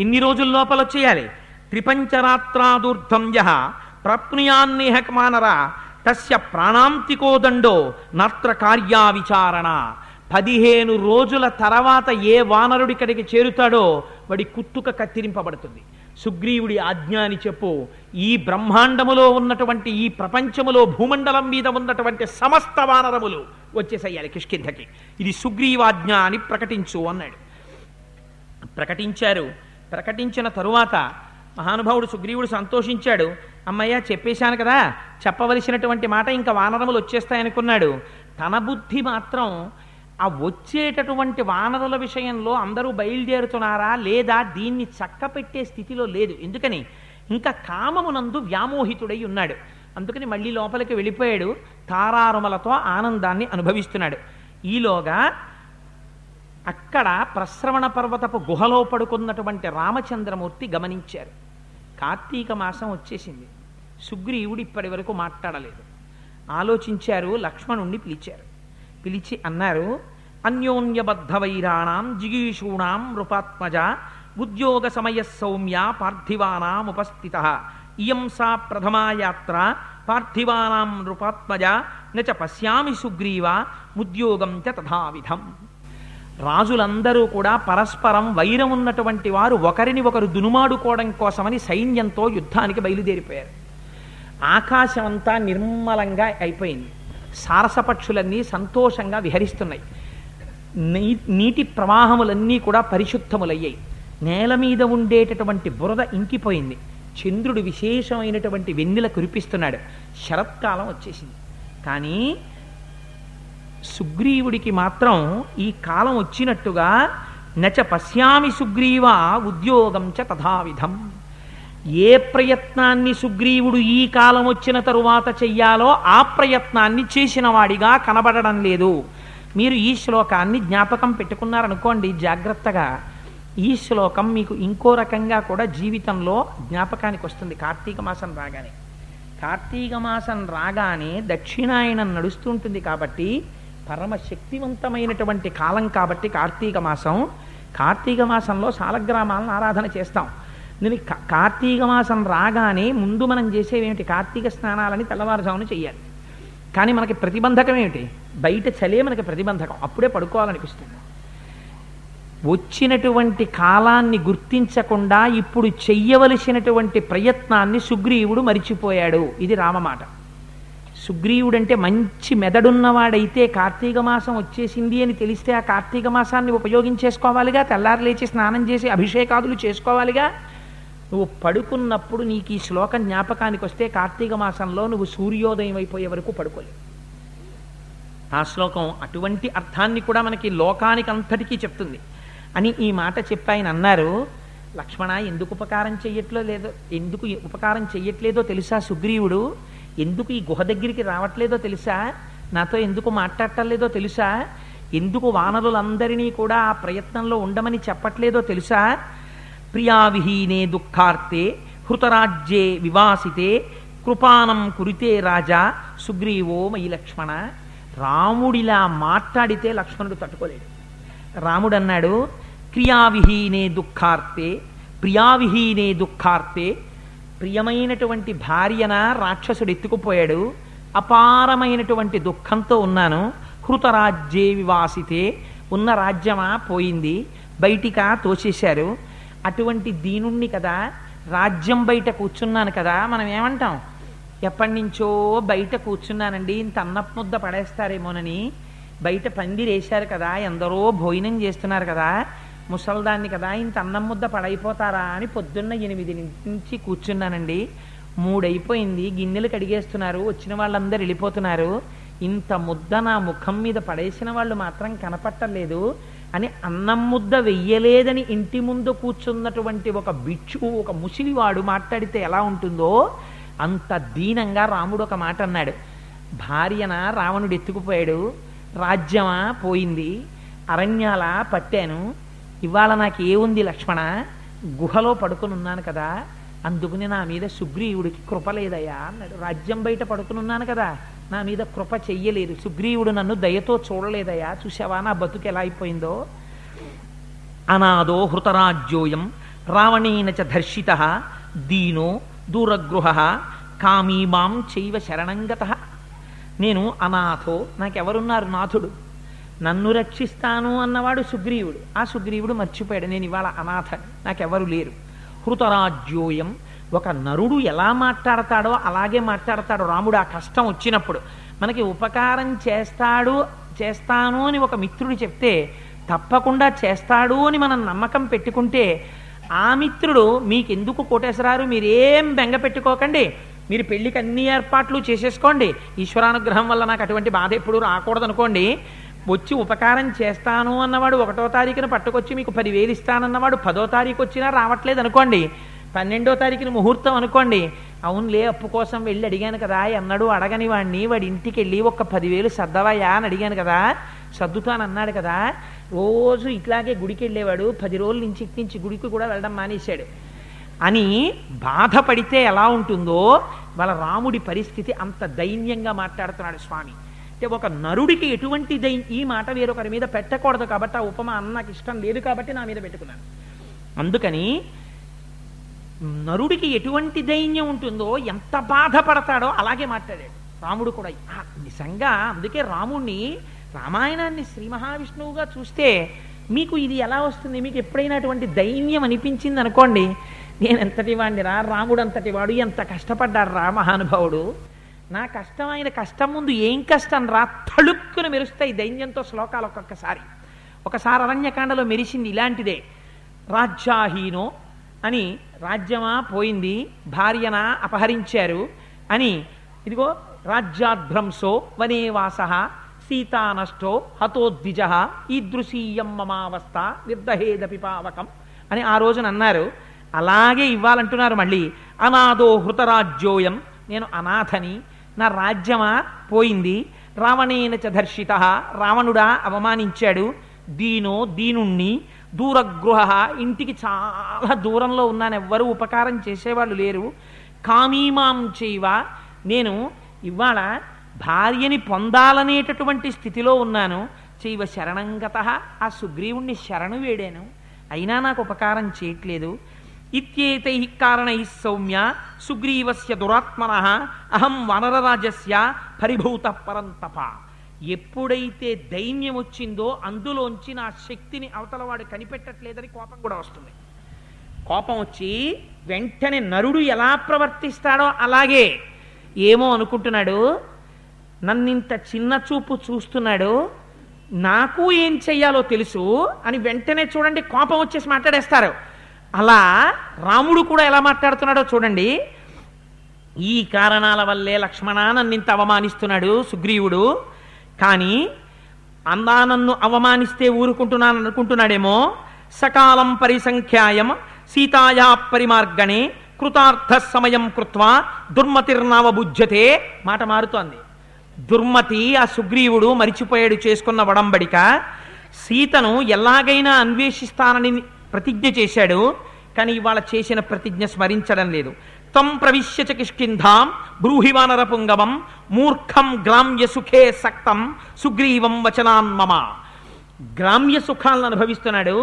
ఇన్ని రోజుల లోపల చేయాలి త్రిపంచరాత్రాదూర్ధం యహ ప్రప్నుయాన్నేహకమానర తస్య ప్రాణాంతికో దండో నత్ర కార్యా విచారణ. పదిహేను రోజుల తర్వాత ఏ వానరుడి ఇక్కడికి చేరుతాడో వాడి కుత్తుక కత్తిరింపబడుతుంది. సుగ్రీవుడి ఆజ్ఞ అని చెప్పు. ఈ బ్రహ్మాండములో ఉన్నటువంటి ఈ ప్రపంచములో భూమండలం మీద ఉన్నటువంటి సమస్త వానరములు వచ్చేసయ్యాలి కిష్కింధకి. ఇది సుగ్రీవాజ్ఞ అని ప్రకటించు అన్నాడు. ప్రకటించారు. ప్రకటించిన తరువాత మహానుభావుడు సుగ్రీవుడు సంతోషించాడు. అమ్మయ్య చెప్పేశాను కదా చెప్పవలసినటువంటి మాట ఇంకా వానరములు వచ్చేస్తాయనుకున్నాడు. తన బుద్ధి మాత్రం ఆ వచ్చేటటువంటి వానరుల విషయంలో అందరూ బయలుదేరుతున్నారా లేదా దీన్ని చక్కపెట్టే స్థితిలో లేదు. ఎందుకని? ఇంకా కామమునందు వ్యామోహితుడై ఉన్నాడు. అందుకని మళ్ళీ లోపలికి వెళ్ళిపోయాడు. తారారుమలతో ఆనందాన్ని అనుభవిస్తున్నాడు. ఈలోగా అక్కడ ప్రశ్రవణ పర్వతపు గుహలో పడుకున్నటువంటి రామచంద్రమూర్తి గమనించారు. కార్తీక మాసం వచ్చేసింది. సుగ్రీవుడు ఇప్పటి వరకు మాట్లాడలేదు. ఆలోచించారు లక్ష్మణుణ్ణి పిలిచారు. పిలిచి అన్నారు అన్యోన్యబద్ధ వైరాణం జిగీషూణాం నృపాత్మజ ఉద్యోగ సమయ సౌమ్య పార్థివానాం ఉపస్థిత. ఇయం సా ప్రథమా యాత్ర పార్థివానాం నృపాత్మజ నచ పశ్యామి సుగ్రీవ ఉద్యోగం చ తథావిధం. రాజులందరూ కూడా పరస్పరం వైరం ఉన్నటువంటి వారు ఒకరిని ఒకరు దునుమాడుకోవడం కోసమని సైన్యంతో యుద్ధానికి బయలుదేరిపోయారు. ఆకాశం అంతా నిర్మలంగా అయిపోయింది. సారసపక్షులన్నీ సంతోషంగా విహరిస్తున్నాయి. నీ నీటి ప్రవాహములన్నీ కూడా పరిశుద్ధములయ్యాయి. నేల మీద ఉండేటటువంటి బురద ఇంకిపోయింది. చంద్రుడు విశేషమైనటువంటి వెన్నెల కురిపిస్తున్నాడు. శరత్కాలం వచ్చేసింది. కానీ సుగ్రీవుడికి మాత్రం ఈ కాలం వచ్చినట్టుగా నచ పశ్యామి సుగ్రీవ ఉద్యోగం చ తథావిధం. ఏ ప్రయత్నాన్ని సుగ్రీవుడు ఈ కాలం వచ్చిన తరువాత చెయ్యాలో ఆ ప్రయత్నాన్ని చేసిన వాడిగా కనబడడం లేదు. మీరు ఈ శ్లోకాన్ని జ్ఞాపకం పెట్టుకున్నారనుకోండి జాగ్రత్తగా. ఈ శ్లోకం మీకు ఇంకో రకంగా కూడా జీవితంలో జ్ఞాపకానికి వస్తుంది కార్తీక మాసం రాగానే. కార్తీక మాసం రాగానే దక్షిణాయనం నడుస్తుంటుంది కాబట్టి పరమ శక్తివంతమైనటువంటి కాలం కాబట్టి కార్తీక మాసం. కార్తీక మాసంలో సాలగ్రామాలను ఆరాధన చేస్తాం. నేను కార్తీక మాసం రాగానే ముందు మనం చేసేవేమిటి? కార్తీక స్నానాలని తెల్లవారుజామున చేయాలి కానీ మనకి ప్రతిబంధకం ఏమిటి? బయట చలే మనకి ప్రతిబంధకం. అప్పుడే పడుకోవాలనిపిస్తుంది. వచ్చినటువంటి కాలాన్ని గుర్తించకుండా ఇప్పుడు చెయ్యవలసినటువంటి ప్రయత్నాన్ని సుగ్రీవుడు మరిచిపోయాడు. ఇది రామమాట సుగ్రీవుడంటే మంచి మెదడున్నవాడైతే కార్తీక మాసం వచ్చేసింది అని తెలిస్తే ఆ కార్తీక మాసాన్ని ఉపయోగించేసుకోవాలిగా? తెల్లారి లేచి స్నానం చేసి అభిషేకాదులు చేసుకోవాలిగా? నువ్వు పడుకున్నప్పుడు నీకు ఈ శ్లోకం జ్ఞాపకానికి వస్తే కార్తీక మాసంలో నువ్వు సూర్యోదయం అయిపోయే వరకు పడుకోలేవు. ఆ శ్లోకం అటువంటి అర్థాన్ని కూడా మనకి లోకానికి అంతటికీ చెప్తుంది. అని ఈ మాట చెప్పి ఆయన అన్నారు లక్ష్మణ ఎందుకు ఉపకారం చెయ్యట్లో లేదో ఎందుకు ఉపకారం చెయ్యట్లేదో తెలుసా సుగ్రీవుడు? ఎందుకు ఈ గుహ దగ్గరికి రావట్లేదో తెలుసా? నాతో ఎందుకు మాట్లాడటం తెలుసా? ఎందుకు వానరులందరినీ కూడా ఆ ప్రయత్నంలో ఉండమని చెప్పట్లేదో తెలుసా? ప్రియావిహీనే దుఃఖార్తే హృతరాజ్యే వివాసితే కృపానం కురితే రాజా సుగ్రీవో మయి లక్ష్మణ. రాముడిలా మాట్లాడితే లక్ష్మణుడు తట్టుకోలేడు. రాముడు అన్నాడు క్రియావిహీనే దుఃఖార్తే ప్రియావిహీనే దుఃఖార్తే ప్రియమైనటువంటి భార్యన రాక్షసుడు ఎత్తుకుపోయాడు అపారమైనటువంటి దుఃఖంతో ఉన్నాను హృతరాజ్యే వివాసితే ఉన్న రాజ్యమా పోయింది బయటికా తోచేశారు అటువంటి దీనుణ్ణి కదా రాజ్యం బయట కూర్చున్నాను కదా మనం ఏమంటాం? ఎప్పటి నుంచో బయట కూర్చున్నానండి ఇంత అన్నపు ముద్ద పడేస్తారేమోనని బయట పందిరేశారు కదా ఎందరో భోజనం చేస్తున్నారు కదా ముసల్దాన్ని కదా ఇంత అన్నం ముద్ద పడైపోతారా అని పొద్దున్న ఎనిమిది నుంచి కూర్చున్నానండి. మూడైపోయింది గిన్నెలు కడిగేస్తున్నారు వచ్చిన వాళ్ళందరూ వెళ్ళిపోతున్నారు. ఇంత ముద్ద నా ముఖం మీద పడేసిన వాళ్ళు మాత్రం కనపట్టలేదు. అని అన్నం ముద్ద వెయ్యలేదని ఇంటి ముందు కూర్చున్నటువంటి ఒక బిచ్చు ఒక ముసిలివాడు మాట్లాడితే ఎలా ఉంటుందో అంత దీనంగా రాముడు ఒక మాట అన్నాడు. భార్యన రావణుడు ఎత్తుకుపోయాడు. రాజ్యమా? పోయింది. అరణ్యాల? పట్టాను. ఇవాళ నాకు ఏముంది లక్ష్మణ? గుహలో పడుకుని ఉన్నాను కదా. అందుకుని నా మీద సుగ్రీవుడికి కృప లేదయ్యా అన్నాడు. రాజ్యం బయట పడుకునున్నాను కదా. నా మీద కృప చెయ్యలేదు. సుగ్రీవుడు నన్ను దయతో చూడలేదయా చూసావా నా బతుకు ఎలా అయిపోయిందో? అనాదో హృతరాజ్యోయం రావణేన చ ధర్షిత దీనో దూరగృహ కామీమాం చైవ శరణంగత. నేను అనాథో నాకెవరున్నారు నాథుడు? నన్ను రక్షిస్తాను అన్నవాడు సుగ్రీవుడు. ఆ సుగ్రీవుడు మర్చిపోయాడు. నేను ఇవాళ అనాథ నాకెవరు లేరు. హృతరాజ్యోయం ఒక నరుడు ఎలా మాట్లాడతాడో అలాగే మాట్లాడతాడు. రాముడు ఆ కష్టం వచ్చినప్పుడు మనకి ఉపకారం చేస్తాడు చేస్తాను అని ఒక మిత్రుడు చెప్తే తప్పకుండా చేస్తాడు అని మనం నమ్మకం పెట్టుకుంటే ఆ మిత్రుడు మీకెందుకు కోటేశ్వరారు మీరేం బెంగ పెట్టుకోకండి. మీరు పెళ్ళికి అన్ని ఏర్పాట్లు చేసేసుకోండి. ఈశ్వరానుగ్రహం వల్ల నాకు అటువంటి బాధ ఎప్పుడు రాకూడదు అనుకోండి వచ్చి ఉపకారం చేస్తాను అన్నవాడు ఒకటో తారీఖున పట్టుకొచ్చి మీకు పదివేలు ఇస్తానన్నవాడు పదో తారీఖు వచ్చినా రావట్లేదు అనుకోండి పన్నెండో తారీఖున ముహూర్తం అనుకోండి. అవునులే అప్పు కోసం వెళ్ళి అడిగాను కదా అన్నాడు అడగని వాడిని వాడి ఇంటికి వెళ్ళి ఒక్క పదివేలు సర్దవయ్యా అని అడిగాను కదా సర్దుతానన్నాడు కదా రోజు ఇట్లాగే గుడికి వెళ్ళేవాడు పది రోజుల నుంచి ఇటు నుంచి గుడికి కూడా వెళ్ళడం మానేశాడు. అని బాధపడితే ఎలా ఉంటుందో వాళ్ళ రాముడి పరిస్థితి అంత దైన్యంగా మాట్లాడుతున్నాడు స్వామి. అంటే ఒక నరుడికి ఎటువంటి దై ఈ మాట వేరొకరి మీద పెట్టకూడదు కాబట్టి ఆ ఉపమా అన్న నాకు ఇష్టం లేదు కాబట్టి నా మీద పెట్టుకున్నాను. అందుకని నరుడికి ఎటువంటి దైన్యం ఉంటుందో ఎంత బాధపడతాడో అలాగే మాట్లాడాడు. రాముడు కూడా నిజంగా అందుకే రాముణ్ణి రామాయణాన్ని శ్రీ మహావిష్ణువుగా చూస్తే మీకు ఇది ఎలా వస్తుంది? మీకు ఎప్పుడైనా అటువంటి దైన్యం అనిపించింది అనుకోండి నేను ఎంతటి రా రాముడు అంతటి వాడు ఎంత కష్టపడ్డాడు రా మహానుభావుడు. నా కష్టం ఆయన కష్టం ముందు ఏం కష్టం రా తళుక్కున మెరుస్తాయి దైన్యంతో శ్లోకాలు ఒక్కొక్కసారి. ఒకసారి అరణ్యకాండలో మెరిసింది ఇలాంటిదే. రాజ్యాహీనో అని రాజ్యమా పోయింది భార్యనా అపహరించారు అని ఇదిగో రాజ్యాద్భ్రంశో వనేవాస సీతానష్టో హతోద్విజ ఈదృశీయం మమావస్థ నిర్దహేదపి పావకం అని ఆ రోజున అన్నారు. అలాగే ఇవ్వాలంటున్నారు మళ్ళీ. అనాథో హృతరాజ్యోయం నేను అనాథని నా రాజ్యమా పోయింది రావణేన చ దర్శిత రావణుడా అవమానించాడు దీనో దీనుణ్ణి దూరగృహ ఇంటికి చాలా దూరంలో ఉన్నాను ఎవ్వరూ ఉపకారం చేసేవాళ్ళు లేరు. కామీమాం చేయవ నేను ఇవాళ భార్యని పొందాలనేటటువంటి స్థితిలో ఉన్నాను. చేయవ శరణంగత ఆ సుగ్రీవుణ్ణి శరణు వేడాను. అయినా నాకు ఉపకారం చేయట్లేదు. ఇత్యేతై కారణై సౌమ్య సుగ్రీవస్య దురాత్మన అహం వనరరాజస్య పరిభూత పరంతప. ఎప్పుడైతే దైన్యం వచ్చిందో అందులోంచి నా శక్తిని అవతలవాడు కనిపెట్టట్లేదని కోపం కూడా వస్తుంది. కోపం వచ్చి వెంటనే నరుడు ఎలా ప్రవర్తిస్తాడో అలాగే ఏమో అనుకుంటున్నాడు నన్నింత చిన్న చూపు చూస్తున్నాడు నాకు ఏం చెయ్యాలో తెలుసు అని వెంటనే చూడండి కోపం వచ్చేసి మాట్లాడేస్తారు. అలా రాముడు కూడా ఎలా మాట్లాడుతున్నాడో చూడండి. ఈ కారణాల వల్లే లక్ష్మణ నన్నింత అవమానిస్తున్నాడు సుగ్రీవుడు. కానీ అందా నన్ను అవమానిస్తే ఊరుకుంటున్నాను అనుకుంటున్నాడేమో సకాలం పరిసంఖ్యాయం సీతాయా పరిమార్గణే కృతార్థ సమయం కృత్వా దుర్మతిర్నావబుజ్యతే మాట మారుతోంది. దుర్మతి ఆ సుగ్రీవుడు మరిచిపోయాడు చేసుకున్న వడంబడిక సీతను ఎలాగైనా అన్వేషిస్తానని ప్రతిజ్ఞ చేశాడు కానీ ఇవాళ చేసిన ప్రతిజ్ఞ స్మరించడం లేదు. తం ప్రవిశ్య చ కిష్కింధాం బ్రూహివానర పుంగవం మూర్ఖం గ్రామ్య సుఖే సక్తం సుగ్రీవం వచనాన్మమ గ్రామ్య సుఖాలను అనుభవిస్తున్నాడు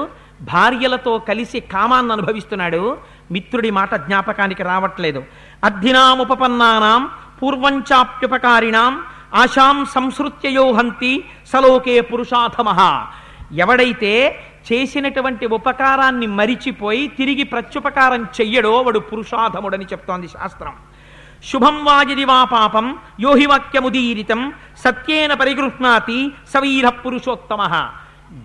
భార్యలతో కలిసి కామాన్ని అనుభవిస్తున్నాడు మిత్రుడి మాట జ్ఞాపకానికి రావట్లేదు. అద్ధినాముపపన్నానాం పూర్వంచాప్యుపకారిణాం ఆశాం సంసృత్యయోహంతి సలోకే పురుషాధమ. ఎవడైతే చేసినటువంటి ఉపకారాన్ని మరిచిపోయి తిరిగి ప్రత్యుపకారం చెయ్యడో వాడు పురుషాధముడని చెప్తోంది శాస్త్రం. శుభం వాజిది వా పాపం యోహి వాక్యముదీరితం సత్యేన పరిగృహ్ణాతి సవీర పురుషోత్తమ.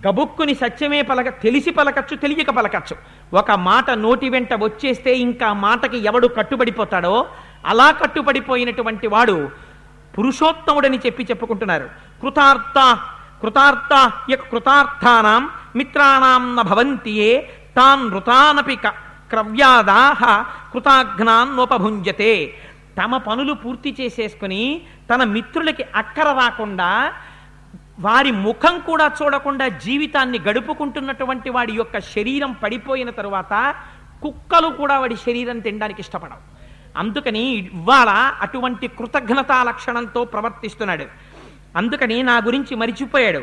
గబుక్కుని సత్యమే పలక తెలిసి పలకచ్చు తెలియక పలకచ్చు. ఒక మాట నోటి వెంట వచ్చేస్తే ఇంకా మాటకి ఎవడు కట్టుబడిపోతాడో అలా కట్టుబడిపోయినటువంటి వాడు పురుషోత్తముడని చెప్పి చెప్పుకుంటున్నారు. కృతార్థ కృతార్థ యక్ కృతార్థానాం మిత్రాణాం న తాన్ నృతానపి క- క్రవ్యాదాహ కృతాఘ్నాన్నోపభుంజతే తమ పనులు పూర్తి చేసేసుకుని తన మిత్రులకి అక్కర రాకుండా వారి ముఖం కూడా చూడకుండా జీవితాన్ని గడుపుకుంటున్నటువంటి వాడి యొక్క శరీరం పడిపోయిన తరువాత కుక్కలు కూడా వాడి శరీరం తినడానికి ఇష్టపడవు. అందుకని ఇవాళ అటువంటి కృతజ్ఞతా లక్షణంతో ప్రవర్తిస్తున్నాడు. అందుకని నా గురించి మరిచిపోయాడు.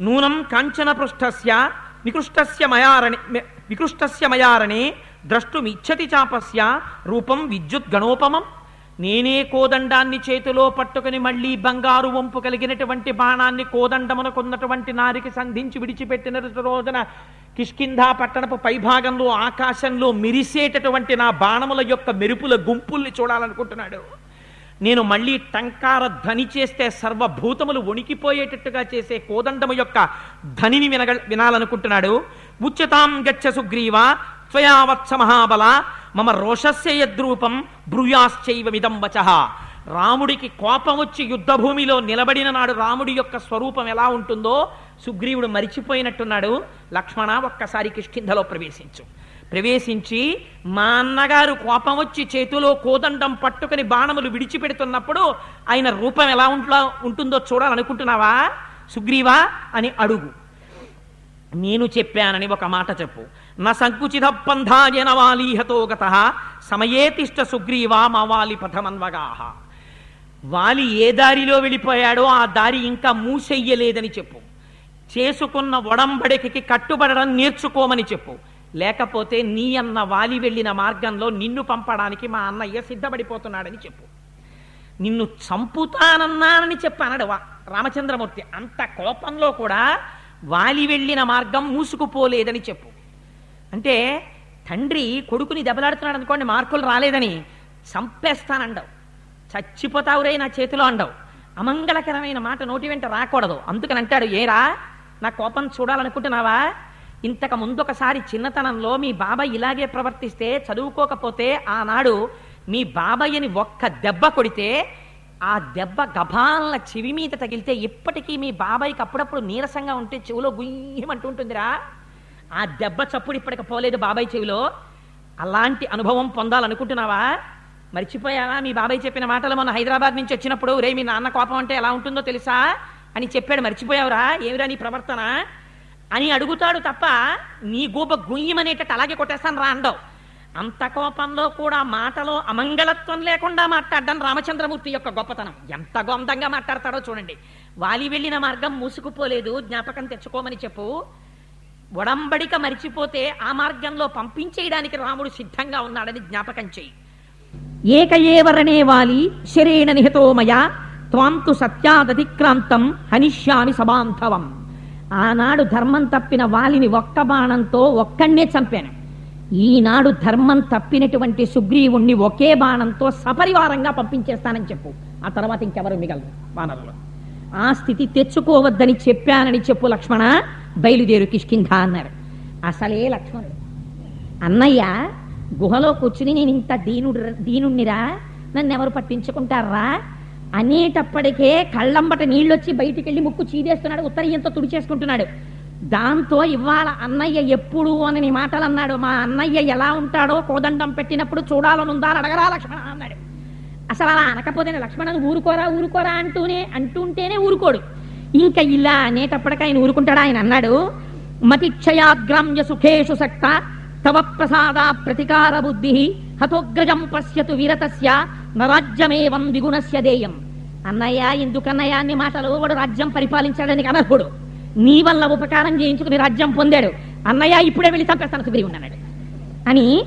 నూనం కాంచన పృష్ఠస్య వికృష్టస్య మయారణి వికృష్టస్య మయారణే ద్రష్టుమిచ్చతి చాపస్య రూపం విద్యుత్ గణోపమం. నేనే కోదండాన్ని చేతిలో పట్టుకుని మళ్ళీ బంగారు వంపు కలిగినటువంటి బాణాన్ని కోదండమునకున్నటువంటి నారికి సంధించి విడిచిపెట్టిన రోజున కిష్కింధా పట్టణపు పైభాగంలో ఆకాశంలో మెరిసేటటువంటి నా బాణముల యొక్క మెరుపుల గుంపుల్ని చూడాలనుకుంటున్నాడు. నేను మళ్ళీ టంకార ధ్వని చేస్తే సర్వభూతములు వణికిపోయేటట్టుగా చేసే కోదండము యొక్క ధ్వనిని వినగ వినాలనుకుంటున్నాడు. ఉచ్యతాం గచ్చ సుగ్రీవ త్వయావత్స మహాబల మమ రోషస్య యద్రూపం బ్రూయాశ్చైవమిదం వచ. రాముడికి కోపం వచ్చి యుద్ధభూమిలో నిలబడిన నాడు రాముడి యొక్క స్వరూపం ఎలా ఉంటుందో సుగ్రీవుడు మరిచిపోయినట్టున్నాడు. లక్ష్మణ ఒక్కసారి కిష్కింధలో ప్రవేశించు. ప్రవేశించి మా అన్నగారు కోపం వచ్చి చేతిలో కోదండం పట్టుకుని బాణములు విడిచిపెడుతున్నప్పుడు ఆయన రూపం ఎలా ఉంట్లా ఉంటుందో చూడాలనుకుంటున్నావా? సుగ్రీవా అని అడుగు. నేను చెప్పానని ఒక మాట చెప్పు. న సంకుచిత పంధాయన వాలీహతో గత సమయే తిష్ట సుగ్రీవా మావాలి పథమన్వగాహ వాలి ఏ దారిలో వెళ్ళిపోయాడో ఆ దారి ఇంకా మూసెయ్యలేదని చెప్పు. చేసుకున్న ఒడంబడికి కట్టుబడడం నేర్చుకోమని చెప్పు. లేకపోతే నీ అన్న వాలి వెళ్ళిన మార్గంలో నిన్ను పంపడానికి మా అన్నయ్య సిద్ధపడిపోతున్నాడని చెప్పు. నిన్ను చంపుతానన్నానని చెప్పానడు వా- రామచంద్రమూర్తి. అంత కోపంలో కూడా వాలి వెళ్ళిన మార్గం మూసుకుపోలేదని చెప్పు. అంటే తండ్రి కొడుకుని దెబ్బలాడుతున్నాడు అనుకోండి మార్కులు రాలేదని చంపేస్తానండవు. చచ్చిపోతావురే నా చేతిలో అండవు. అమంగళకరమైన మాట నోటి వెంట రాకూడదు. అందుకని అంటాడు ఏరా నా కోపం చూడాలనుకుంటున్నావా? ఇంతకు ముందు ఒకసారి చిన్నతనంలో మీ బాబాయ్ ఇలాగే ప్రవర్తిస్తే చదువుకోకపోతే ఆనాడు మీ బాబాయ్యని ఒక్క దెబ్బ కొడితే ఆ దెబ్బ గభాల చెవి మీద తగిలితే ఇప్పటికీ మీ బాబాయ్కి అప్పుడప్పుడు నీరసంగా ఉంటే చెవిలో గుయ్యమంటూ ఉంటుందిరా ఆ దెబ్బ చప్పుడు ఇప్పటికి పోలేదు బాబాయ్ చెవిలో. అలాంటి అనుభవం పొందాలనుకుంటున్నావా? మర్చిపోయావా? మీ బాబాయ్ చెప్పిన మాటలు మొన్న హైదరాబాద్ నుంచి వచ్చినప్పుడు రే మీ నాన్న కోపం అంటే ఎలా ఉంటుందో తెలుసా? అని చెప్పాడు. మర్చిపోయావురా? ఏమిరా నీ ప్రవర్తన? అని అడుగుతాడు తప్ప నీ గూప గుయ్యమనేటట్టు అలాగే కొట్టేస్తాను రా అండవు. అంత కోపంలో కూడా మాటలో అమంగళత్వం లేకుండా మాట్లాడడం రామచంద్రమూర్తి యొక్క గొప్పతనం. ఎంత గొందంగా మాట్లాడతాడో చూడండి. వాలి వెళ్ళిన మార్గం మూసుకుపోలేదు జ్ఞాపకం తెచ్చుకోమని చెప్పు. ఒడంబడిక మరిచిపోతే ఆ మార్గంలో పంపించేయడానికి రాముడు సిద్ధంగా ఉన్నాడని జ్ఞాపకం చేయి ఏక వాలి శరేణ నిహతోమయ త్వాంతు సత్యాదతిక్రాంతం హనిష్యామి సబాంధవం. ఆనాడు ధర్మం తప్పిన వాలిని ఒక్క బాణంతో ఒక్కడే చంపాను. ఈనాడు ధర్మం తప్పినటువంటి సుగ్రీవుణ్ణి ఒకే బాణంతో సపరివారంగా పంపించేస్తానని చెప్పు. ఆ తర్వాత ఇంకెవరు మిగలరు వానరులు ఆ స్థితి తెచ్చుకోవద్దని చెప్పానని చెప్పు లక్ష్మణ. బయలుదేరు కిష్కింధ అన్నారు. అసలే లక్ష్మణుడు. అన్నయ్య గుహలో కూర్చుని నేను ఇంత దీనుడు దీనుణ్ణిరా? నన్ను ఎవరు పట్టించుకుంటారా? అనేటప్పటికే కళ్ళంబట నీళ్ళొచ్చి బయటికి వెళ్ళి ముక్కు చీదేస్తున్నాడు ఉత్తరీయంతో తుడిచేసుకుంటున్నాడు. దాంతో ఇవాళ అన్నయ్య ఎప్పుడు అని మాటలు అన్నాడు మా అన్నయ్య ఎలా ఉంటాడో కోదండం పెట్టినప్పుడు చూడాలనుందా అని అడగరా లక్ష్మణ అన్నాడు. అసలు అలా అనకపోతే లక్ష్మణను ఊరుకోరా ఊరుకోరా అంటూనే అంటుంటేనే ఊరుకోడు. ఇంకా ఇలా అనేటప్పటికి ఆయన ఊరుకుంటాడా ఆయన అన్నాడు. మతిక్షయాగ్రామ్య సుఖేషు సక్త తవ ప్రసాద ప్రతికార బుద్ధి హతోగ్రజం పశ్యతు వీరతస్య నరాజ్యమేవం విగుణస్య దేయం. అన్నయ్య ఎందుకన్నయ్య అన్ని మాటలు? వాడు రాజ్యం పరిపాలించడానికి అనర్హుడు. నీ వల్ల ఉపకారం చేయించుకుని రాజ్యం పొందాడు. అన్నయ్య ఇప్పుడే వెళ్ళి చంపేస్తాను సుగ్రీవుడు అన్నాడు. అని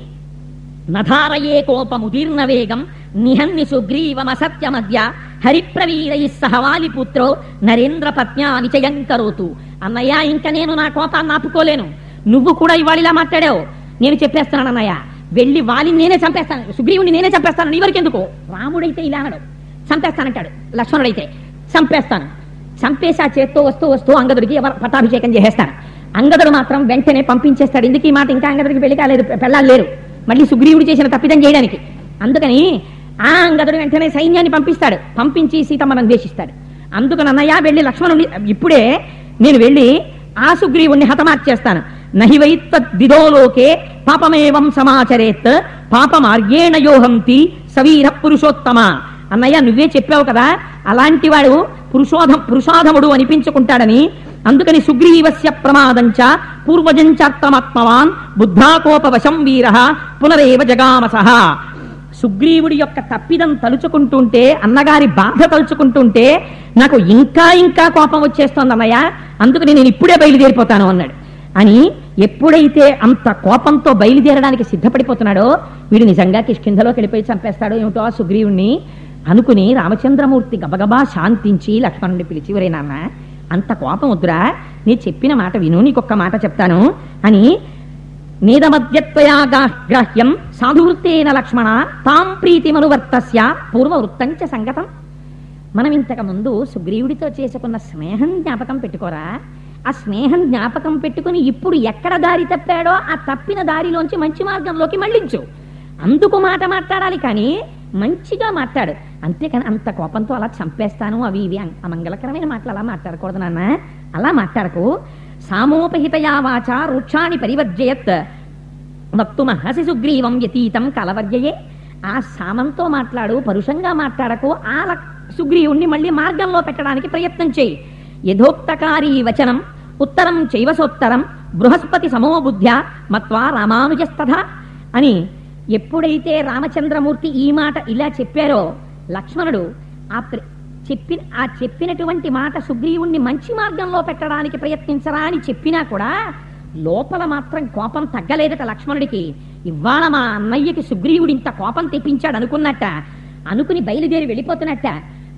నధారయే కోపముదీర్ణ వేగం నిహన్ని సుగ్రీవమసత్య మధ్య హరిప్రవీరై సహవాలి పుత్రో నరేంద్ర పత్న్యా నిచయం కరోతు అన్నయ్య ఇంకా నేను నా కోపాన్ని ఆపుకోలేను. నువ్వు కూడా ఇవాళ ఇలా మాట్లాడావు. నేను చెప్పేస్తున్నాను అన్నయ్య వెళ్ళి వాలిని నేనే చంపేస్తాను సుగ్రీవుని నేనే చంపేస్తాను నీ వరకు ఎందుకు? రాముడైతే ఇలా అనడు. చంపేస్తానంటాడు. లక్ష్మణుడైతే చంపేస్తాను. చంపేసి ఆ చేత్తో వస్తూ వస్తూ అంగదుడికి ఎవరు పట్టాభిషేకం చేసేస్తాను అంగదుడు మాత్రం వెంటనే పంపించేస్తాడు. ఎందుకు ఈ మాట ఇంకా అంగదుడికి పెళ్ళి కాలేదు పెళ్ళాలు లేరు. మళ్ళీ సుగ్రీవుడు చేసిన తప్పిదం చేయడానికి. అందుకని ఆ అంగదుడు వెంటనే సైన్యాన్ని పంపిస్తాడు. పంపించి సీతమ్మను అన్వేషిస్తాడు అందుకని అన్నయ్య వెళ్ళి లక్ష్మణుని ఇప్పుడే నేను వెళ్ళి ఆ సుగ్రీవుణ్ణి హతమార్చేస్తాను. నహివైత్త పాపమేవం సమాచరేత్. పాప మార్గేణ యోహంతి సవీర పురుషోత్తమ. అన్నయ్య నువ్వే చెప్పావు కదా అలాంటి వాడు పురుషోధం పురుషాధముడు అనిపించుకుంటాడని. అందుకని సుగ్రీవస్య ప్రమాదంచ పూర్వజంచాత్తమాత్మవాన్ బుద్ధాకోపవశం వీర పునరేవ జగామసహ సుగ్రీవుడి యొక్క తప్పిదం తలుచుకుంటుంటే అన్నగారి బాధ తలుచుకుంటుంటే నాకు ఇంకా ఇంకా కోపం వచ్చేస్తోంది అన్నయ్య అందుకని నేను ఇప్పుడే బయలుదేరిపోతాను అన్నాడు. అని ఎప్పుడైతే అంత కోపంతో బయలుదేరడానికి సిద్ధపడిపోతున్నాడో వీడు నిజంగా కిష్కింధలోకి వెళ్ళిపోయి చంపేస్తాడో ఏమిటో ఆ సుగ్రీవుణ్ణి అనుకుని రామచంద్రమూర్తి గబగబా శాంతించి లక్ష్మణుడిని పిలిచి ఒరే నాన్న అంత కోపం వద్దురా. నీ చెప్పిన మాట విను నీకొక్క మాట చెప్తాను అని నీదమద్యత్వయాగ్రాహ్యం సాధువృత్తేన లక్ష్మణ తాం ప్రీతిమనువర్తస్య పూర్వవృత్తంచ సంగతం. మనం ఇంతకు ముందు సుగ్రీవుడితో చేసుకున్న స్నేహం జ్ఞాపకం పెట్టుకోరా. ఆ స్నేహం జ్ఞాపకం పెట్టుకుని ఇప్పుడు ఎక్కడ దారి తప్పాడో ఆ తప్పిన దారిలోంచి మంచి మార్గంలోకి మళ్ళించు. అందుకు మాట మాట్లాడాలి కానీ మంచిగా మాట్లాడు. అంతేకాని అంత కోపంతో అలా చంపేస్తాను. అవి ఇవి అమంగళకరమైన మాటలు అలా మాట్లాడకూడదు నాన్న. అలా మాట్లాడకు. సామోపహితయా వాచ వృక్షాన్ని పరివర్జయత్. వక్తుమహసి సుగ్రీవం యతీతం కలవర్జయే. ఆ సామంతో మాట్లాడు పరుషంగా మాట్లాడకు. ఆ లక్- సుగ్రీవుణ్ణి మళ్ళీ మార్గంలో పెట్టడానికి ప్రయత్నం చేయి. యథోక్తకారీ వచనం. ఉత్తరం చైవసోత్తరం బృహస్పతి సమో బుద్ధ్య మత్వా రామానుజస్తథ అని ఎప్పుడైతే రామచంద్రమూర్తి ఈ మాట ఇలా చెప్పారో లక్ష్మణుడు ఆ చెప్పిన ఆ చెప్పినటువంటి మాట సుగ్రీవుణ్ణి మంచి మార్గంలో పెట్టడానికి ప్రయత్నించరా అని చెప్పినా కూడా లోపల మాత్రం కోపం తగ్గలేదట లక్ష్మణుడికి. ఇవాళ మా అన్నయ్యకి సుగ్రీవుడు ఇంత కోపం తెప్పించాడు అనుకున్నట్ట అనుకుని బయలుదేరి వెళ్ళిపోతున్నట్ట.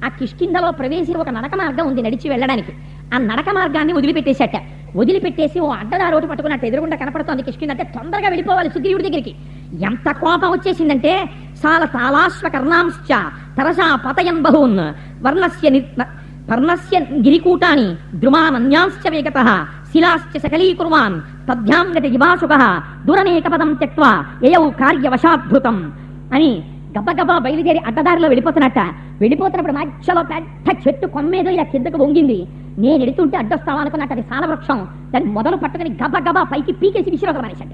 ఆ కిష్కిందలో ప్రవేశి ఒక నడక మార్గం ఉంది నడిచి వెళ్ళడానికి. ఆ నడక మార్గాన్ని వదిలిపెట్టేశాట. వదిలిపెట్టేసి ఓ అడ్డదారి పట్టుకున్నట్టు ఎదురుగుండా కనపడుతోంది కిష్కింద అంటే తొందరగా వెళ్ళిపోవాలి సుగ్రీవుడి దగ్గరికి. ఎంత కోపం వచ్చేసిందంటే సాల తాళాశ్వ కర్ణాంశ్చ తరసా పతయన్ బహూన్. వర్ణస్య ని- పర్ణస్య గిరికూటాని ద్రుమానన్యాంశ్చ వేగత శిలాశ్చ సకలీకుర్వాన్ తద్భ్యాం గతి జివాసుక దురనేక పదం త్యక్వా యయౌ కార్యవశాద్భృతం అని గబగబా బయలుదేరి అడ్డదారిలో వెళ్ళిపోతున్నట్ట. వెళ్ళిపోతున్నప్పుడు మధ్యలో పెద్ద చెట్టు కొమ్మేదో ఇలా కిందకు వంగింది. నేను ఎడుతుంటే అడ్డొస్తావా అనుకున్నట్టు అది సాలవృక్షం. దాన్ని మొదలు పట్టుకుని గబగబా పైకి పీకేసి విసిరొక మనిషి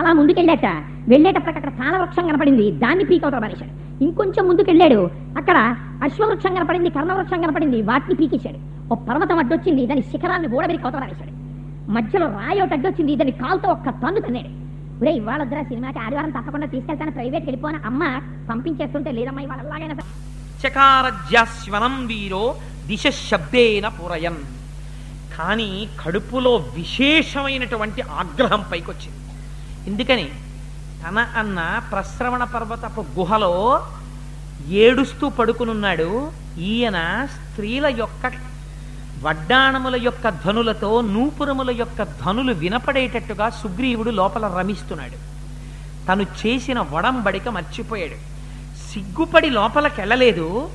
అలా ముందుకెళ్ళాట. వెళ్ళేటప్పటికి అక్కడ సాలవృక్షం కనపడింది. దాన్ని పీకవతల మనిషి ఇంకొంచెం ముందుకెళ్ళాడు. అక్కడ అశ్వవృక్షం కనపడింది కర్ణవృక్షం కనపడింది. వాటిని పీకేశాడు. ఓ పర్వతం అడ్డొచ్చింది. దాని శిఖరాన్ని ఓడబెరికి అవతల మధ్యలో రాయి ఒకటి అడ్డొచ్చింది. దాన్ని కాలుతో ఒక్క తన్ను తన్నాడు. ఒరే ఇవాళ వద్దురా సినిమాకి ఆదివారం తప్పకుండా తీసుకెళ్తాను ప్రైవేట్కి వెళ్ళిపోను. అమ్మ పంపించేస్తుంటే లేదమ్మా ఇవాళ అలాగైనా చకారజ్యాస్వనం వీరో దిశ శబ్దేన పురయన్ కానీ కడుపులో విశేషమైనటువంటి ఆగ్రహం పైకొచ్చింది. ఎందుకని? తన అన్న ప్రశ్రవణ పర్వతపు గుహలో ఏడుస్తూ పడుకునున్నాడు. ఈయన స్త్రీల యొక్క వడ్డాణముల యొక్క ధనులతో నూపురముల యొక్క ధనులు వినపడేటట్టుగా సుగ్రీవుడు లోపల రమిస్తున్నాడు. తను చేసిన వడంబడిక మర్చిపోయాడు. సిగ్గుపడి లోపలికెళ్ళలేదు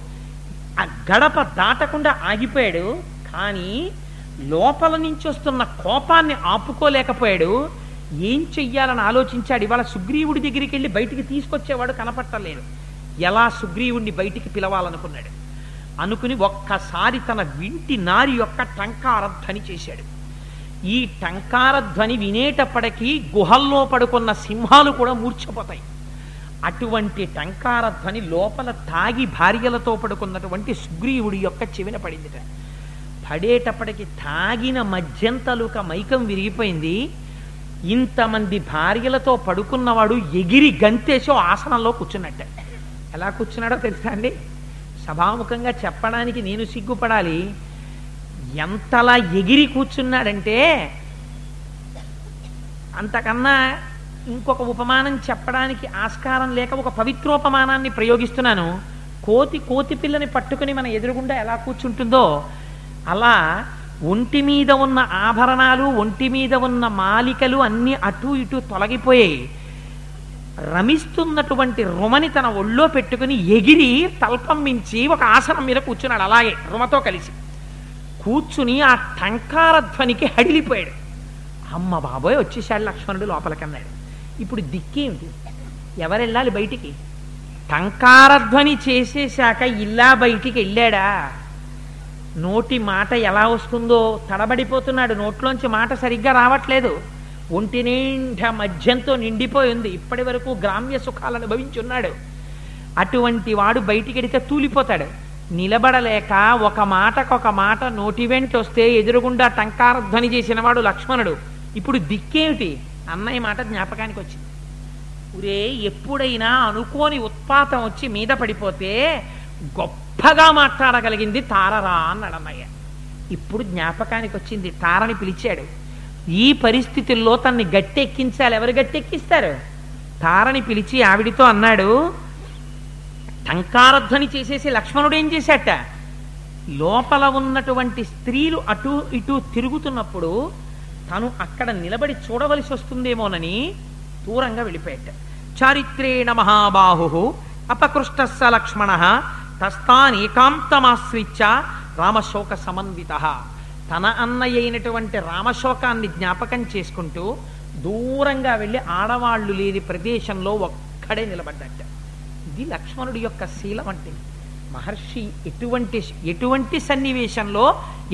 ఆ గడప దాటకుండా ఆగిపోయాడు. కానీ లోపల నుంచి వస్తున్న కోపాన్ని ఆపుకోలేకపోయాడు. ఏం చెయ్యాలని ఆలోచించాడు. ఇవాళ సుగ్రీవుడి దగ్గరికి వెళ్ళి బయటికి తీసుకొచ్చేవాడు కనపట్టలేదు ఎలా సుగ్రీవుడిని బయటికి పిలవాలనుకున్నాడు? అనుకుని ఒక్కసారి తన వింటి నారి యొక్క టంకారధ్వని చేశాడు. ఈ టంకారధ్వని వినేటప్పటికీ గుహల్లో పడుకున్న సింహాలు కూడా మూర్ఛపోతాయి. అటువంటి టంకారధ్వని లోపల తాగి భార్యలతో పడుకున్నటువంటి సుగ్రీవుడి యొక్క చెవిన పడిందిట. పడేటప్పటికి తాగిన మధ్యంతలుక మైకం విరిగిపోయింది. ఇంతమంది భార్యలతో పడుకున్నవాడు ఎగిరి గంతేసో ఆసనంలో కూర్చున్నట్ట. ఎలా కూర్చున్నాడో తెలుసా అండి? సభాముఖంగా చెప్పడానికి నేను సిగ్గుపడాలి. ఎంతలా ఎగిరి కూర్చున్నాడంటే అంతకన్నా ఇంకొక ఉపమానం చెప్పడానికి ఆస్కారం లేక ఒక పవిత్రోపమానాన్ని ప్రయోగిస్తున్నాను. కోతి కోతి పిల్లని పట్టుకుని మన ఎదురుగుండా ఎలా కూర్చుంటుందో అలా ఒంటి మీద ఉన్న ఆభరణాలు ఒంటి మీద ఉన్న మాలికలు అన్నీ అటు ఇటు తొలగిపోయాయి. రమిస్తున్నటువంటి రుమని తన ఒళ్ళో పెట్టుకుని ఎగిరి తల్పం మించి ఒక ఆసనం మీద కూర్చున్నాడు అలాగే రుమతో కలిసి. కూర్చుని ఆ టంకారధ్వనికి హడిలిపోయాడు. అమ్మ బాబోయ్ వచ్చేసాడు లక్ష్మణుడు లోపలికన్నాడు. ఇప్పుడు దిక్కేమిటి ఎవరెళ్ళాలి బయటికి? టంకారధ్వని చేసేశాక ఇల్లా బయటికి వెళ్ళాడా? నోటి మాట ఎలా వస్తుందో తడబడిపోతున్నాడు. నోట్లోంచి మాట సరిగ్గా రావట్లేదు. ఒంటి నిండా మధ్యంతో నిండిపోయింది. ఇప్పటి వరకు గ్రామ్య సుఖాలు అనుభవించున్నాడు. అటువంటి వాడు బయటికెడితే తూలిపోతాడు. నిలబడలేక ఒక మాటకొక మాట నోటి వెంట వస్తే ఎదురుగుండా టంకారధ్వని చేసిన వాడు లక్ష్మణుడు. ఇప్పుడు దిక్కేమిటి? అన్నయ్య మాట జ్ఞాపకానికి వచ్చింది. ఉరే ఎప్పుడైనా అనుకోని ఉత్పాతం వచ్చి మీద పడిపోతే గొప్పగా మాట్లాడగలిగింది తారరా అన్నాడు అన్నయ్య. ఇప్పుడు జ్ఞాపకానికి వచ్చింది తారని పిలిచాడు. ఈ పరిస్థితుల్లో తన్ని గట్టెక్కించాలి. ఎవరు గట్టెక్కిస్తారు? తారని పిలిచి ఆవిడితో అన్నాడు టంకారధ్వని చేసేసి లక్ష్మణుడు ఏం చేశాట? లోపల ఉన్నటువంటి స్త్రీలు అటు ఇటు తిరుగుతున్నప్పుడు తను అక్కడ నిలబడి చూడవలసి వస్తుందేమోనని దూరంగా వెళ్ళిపోయాట. చారిత్రేణ మహాబాహు అపకృష్ట స లక్ష్మణ తస్తానేకాంతమాశ్రిత్య రామశోక సమన్విత తన అన్నయ్య అయినటువంటి రామశోకాన్ని జ్ఞాపకం చేసుకుంటూ దూరంగా వెళ్ళి ఆడవాళ్ళు లేని ప్రదేశంలో ఒక్కడే నిలబడ్డట. ఇది లక్ష్మణుడి యొక్క శీలం అంటే. మహర్షి ఎటువంటి ఎటువంటి సన్నివేశంలో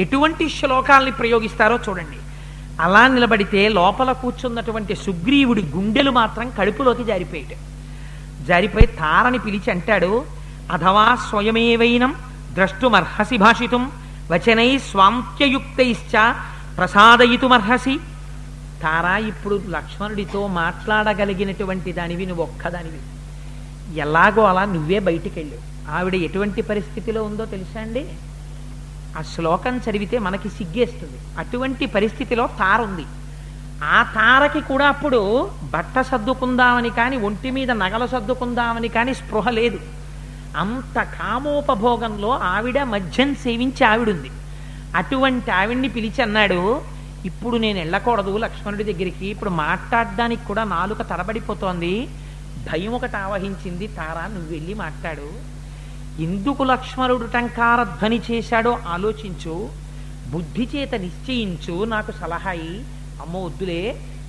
ఎటువంటి శ్లోకాల్ని ప్రయోగిస్తారో చూడండి. అలా నిలబడితే లోపల కూర్చున్నటువంటి సుగ్రీవుడి గుండెలు మాత్రం కడుపులోకి జారిపోయాడు జారిపోయి తారని పిలిచి అంటాడు అథవా స్వయమేవైనం ద్రష్టుమర్హసి భాషితుం వచనై స్వాంత్యయుక్తైశ్చ ప్రసాదయితుమర్హసి. తారా ఇప్పుడు లక్ష్మణుడితో మాట్లాడగలిగినటువంటి దానివి నువ్వు ఒక్కదానివి ఎలాగో అలా నువ్వే బయటికి వెళ్ళావు ఆవిడ ఎటువంటి పరిస్థితిలో ఉందో తెలుసా అండి? ఆ శ్లోకం చదివితే మనకి సిగ్గేస్తుంది. అటువంటి పరిస్థితిలో తార ఉంది. ఆ తారకి కూడా అప్పుడు బట్ట సర్దుకుందామని కానీ ఒంటి మీద నగలు సర్దుకుందామని కానీ స్పృహ లేదు. అంత కామోపభోగంలో ఆవిడ మద్యం సేవించి ఆవిడుంది. అటువంటి ఆవిడ్ని పిలిచి అన్నాడు ఇప్పుడు నేను వెళ్ళకూడదు లక్ష్మణుడి దగ్గరికి ఇప్పుడు మాట్లాడడానికి కూడా నాలుక తడబడిపోతోంది. భయం ఒకటి ఆవహించింది తారా నువ్వు వెళ్ళి మాట్లాడు. ఎందుకు లక్ష్మణుడు టంకార ధ్వని చేశాడో ఆలోచించు. బుద్ధి చేత నిశ్చయించు నాకు సలహా ఇయ్యి. అమ్మో వద్దులే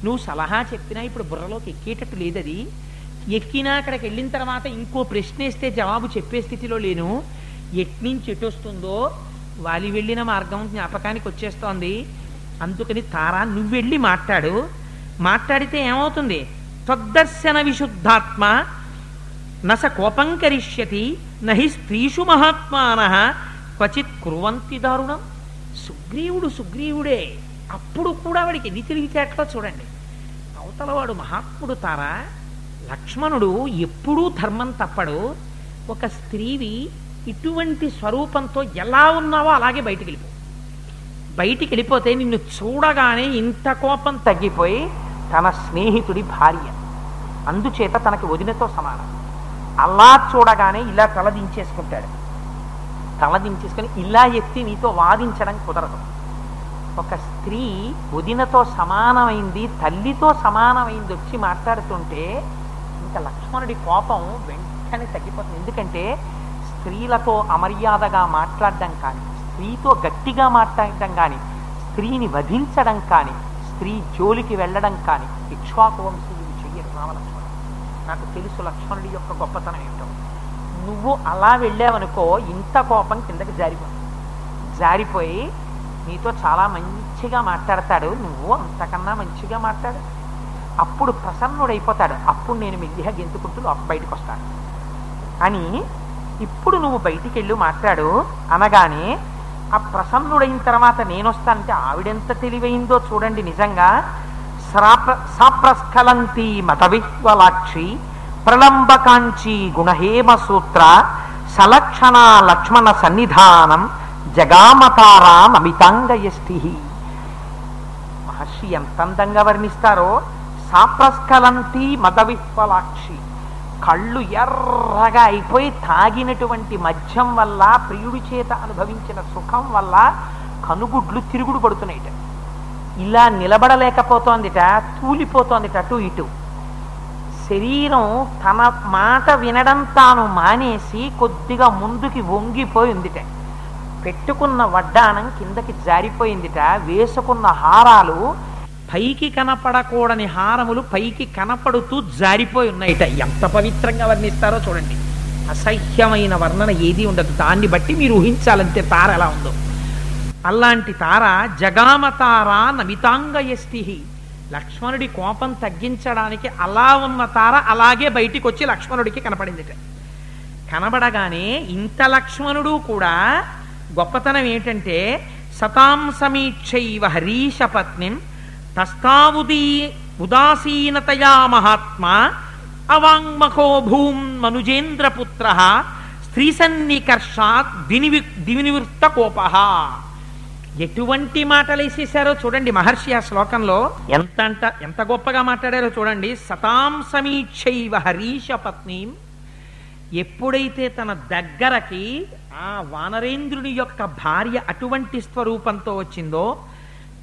నువ్వు సలహా చెప్పినా ఇప్పుడు బుర్రలోకి ఎక్కేటట్టు లేదది. ఎక్కినా అక్కడికి వెళ్ళిన తర్వాత ఇంకో ప్రశ్న వేస్తే జవాబు చెప్పే స్థితిలో లేను. ఎట్నుంచి ఎటు వస్తుందో వాలి వెళ్ళిన మార్గం జ్ఞాపకానికి వచ్చేస్తోంది. అందుకని తారా నువ్వు వెళ్ళి మాట్లాడు. మాట్లాడితే ఏమవుతుంది? తద్దర్శన విశుద్ధాత్మ నస కోపం కరిష్యతి నహి స్త్రీషు మహాత్మాన. క్వచిత్ కుర్వంతి దారుణం. సుగ్రీవుడు సుగ్రీవుడే. అప్పుడు కూడా వాడికి ఎన్ని తెలివితేటలో చూడండి. అవతలవాడు మహాత్ముడు తారా. లక్ష్మణుడు ఎప్పుడూ ధర్మం తప్పడు. ఒక స్త్రీవి ఇటువంటి స్వరూపంతో ఎలా ఉన్నావో అలాగే బయటికి వెళ్ళిపో. బయటికి వెళ్ళిపోతే నిన్ను చూడగానే ఇంత కోపం తగ్గిపోయి తన స్నేహితుడి భార్య. అందుచేత తనకి వదినతో సమానం. అలా చూడగానే ఇలా తల దించేసుకుంటాడు. తల దించేసుకొని ఇలా ఎత్తి నీతో వాదించడం కుదరదు. ఒక స్త్రీ వదినతో సమానమైంది తల్లితో సమానమైంది వచ్చి మాట్లాడుతుంటే ఇంకా లక్ష్మణుడి కోపం వెంటనే తగ్గిపోతుంది. ఎందుకంటే స్త్రీలతో అమర్యాదగా మాట్లాడడం కానీ స్త్రీతో గట్టిగా మాట్లాడడం కానీ స్త్రీని వధించడం కానీ స్త్రీ జోలికి వెళ్ళడం కానీ ఇక్ష్వాకు వంశీయులు చెయ్యరు రామలక్ష్మణుడు. నాకు తెలుసు లక్ష్మణుడి యొక్క గొప్పతనం ఏంటో. నువ్వు అలా వెళ్ళావనుకో ఇంత కోపం కిందకి జారిపోతుంది జారిపోయి నీతో చాలా మంచిగా మాట్లాడతాడు. నువ్వు అంతకన్నా మంచిగా మాట్లాడు. అప్పుడు ప్రసన్నుడైపోతాడు. అప్పుడు నేను మెల్లిగా గెంతుకుంటూ బయటకు వస్తాను అని ఇప్పుడు నువ్వు బయటికి వెళ్ళి మాట్లాడు అనగానే ఆ ప్రసన్నుడైన తర్వాత నేను వస్తానంటే ఆవిడెంత తెలివైందో చూడండి నిజంగా. శ్రాప్ర సాప్రస్ఖలంతి మతవిహ్వలాక్షి ప్రలంబకాంచి గుణహేమ సూత్ర సలక్షణ లక్ష్మణ సన్నిధానం జగామతారా నమితాంగయష్టి మహర్షి ఎంత అందంగా వర్ణిస్తారో సాప్రస్కలంతి మద విహ్వలాక్షి కళ్ళు ఎర్రగా అయిపోయి తాగినటువంటి మద్యం వల్ల ప్రియుడి చేత అనుభవించిన సుఖం వల్ల కనుగుడ్లు తిరుగుడు పడుతున్నాయిట. ఇలా నిలబడలేకపోతోందిట తూలిపోతోందిట అటు ఇటు. శరీరం తన మాట వినడం తాను మానేసి కొద్దిగా ముందుకి వంగిపోయిందిట. పెట్టుకున్న వడ్డానం కిందకి జారిపోయిందిట వేసుకున్న హారాలు పైకి కనపడకూడని హారములు పైకి కనపడుతూ జారిపోయి ఉన్నాయిట. ఎంత పవిత్రంగా వర్ణిస్తారో చూడండి. అసహ్యమైన వర్ణన ఏది ఉండదు. దాన్ని బట్టి మీరు ఊహించాలంతే తార ఎలా ఉందో. అలాంటి తార జగామ తార లక్ష్మణుడి కోపం తగ్గించడానికి అలా ఉన్న తార అలాగే బయటికి వచ్చి లక్ష్మణుడికి కనపడిందిట. కనబడగానే ఇంత లక్ష్మణుడు కూడా గొప్పతనం ఏంటంటే సతాం సమీక్షైవ హరీష పత్నిం తస్తావుదీ ఉదాసీనతయా మహాత్మా అవాంగ్మకో భూం మనుజేంద్రపుత్ర స్త్రీసన్నికర్షాత్ దినివి దివినివృత్త కోప ఎటువంటి మాటలు వేసేసారో చూడండి మహర్షి ఆ శ్లోకంలో. ఎంత అంట ఎంత గొప్పగా మాట్లాడారో చూడండి. సతాం సమీక్షైవ హరీష పత్నీం. ఎప్పుడైతే తన దగ్గరకి ఆ వానరేంద్రుని యొక్క భార్య అటువంటి స్వరూపంతో వచ్చిందో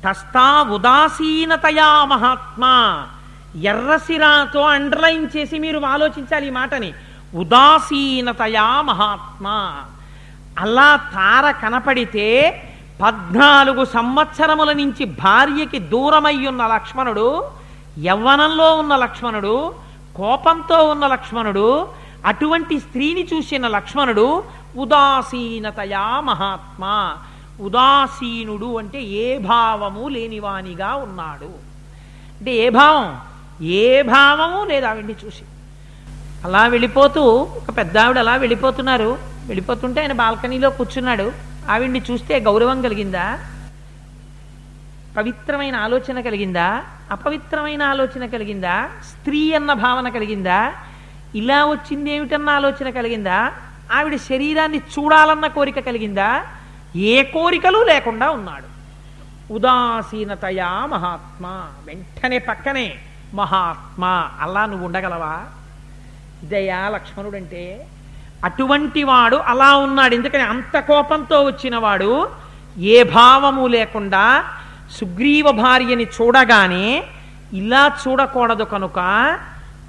తస్తా ఉదాసీనతయా మహాత్మా. ఎర్రసిరాతో అండర్లైన్ చేసి మీరు ఆలోచించాలి ఈ మాటని. ఉదాసీనతయా మహాత్మా. అలా తార కనపడితే పద్నాలుగు సంవత్సరముల నుంచి భార్యకి దూరమై ఉన్న లక్ష్మణుడు యవ్వనంలో ఉన్న లక్ష్మణుడు కోపంతో ఉన్న లక్ష్మణుడు అటువంటి స్త్రీని చూసిన లక్ష్మణుడు ఉదాసీనతయా మహాత్మా. ఉదాసీనుడు అంటే ఏ భావము లేనివానిగా ఉన్నాడు. అంటే ఏ భావం? ఏ భావము లేదు ఆవిడ్ని చూసి. అలా వెళ్ళిపోతూ ఒక పెద్ద ఆవిడ అలా వెళ్ళిపోతున్నారు. వెళ్ళిపోతుంటే ఆయన బాల్కనీలో కూర్చున్నాడు. ఆవిడ్ని చూస్తే గౌరవం కలిగిందా? పవిత్రమైన ఆలోచన కలిగిందా? అపవిత్రమైన ఆలోచన కలిగిందా? స్త్రీ అన్న భావన కలిగిందా? ఇలా వచ్చింది ఏమిటన్న ఆలోచన కలిగిందా? ఆవిడ శరీరాన్ని చూడాలన్న కోరిక కలిగిందా? ఏ కోరికలు లేకుండా ఉన్నాడు. ఉదాసీనతయా మహాత్మా? వెంటనే పక్కనే మహాత్మా అలా నువ్వు ఉండగలవా? ఇదయ్యా లక్ష్మణుడంటే అటువంటి వాడు అలా ఉన్నాడు. ఎందుకని అంత కోపంతో వచ్చిన వాడు ఏ భావము లేకుండా సుగ్రీవ భార్యని చూడగానే ఇలా చూడకూడదు కనుక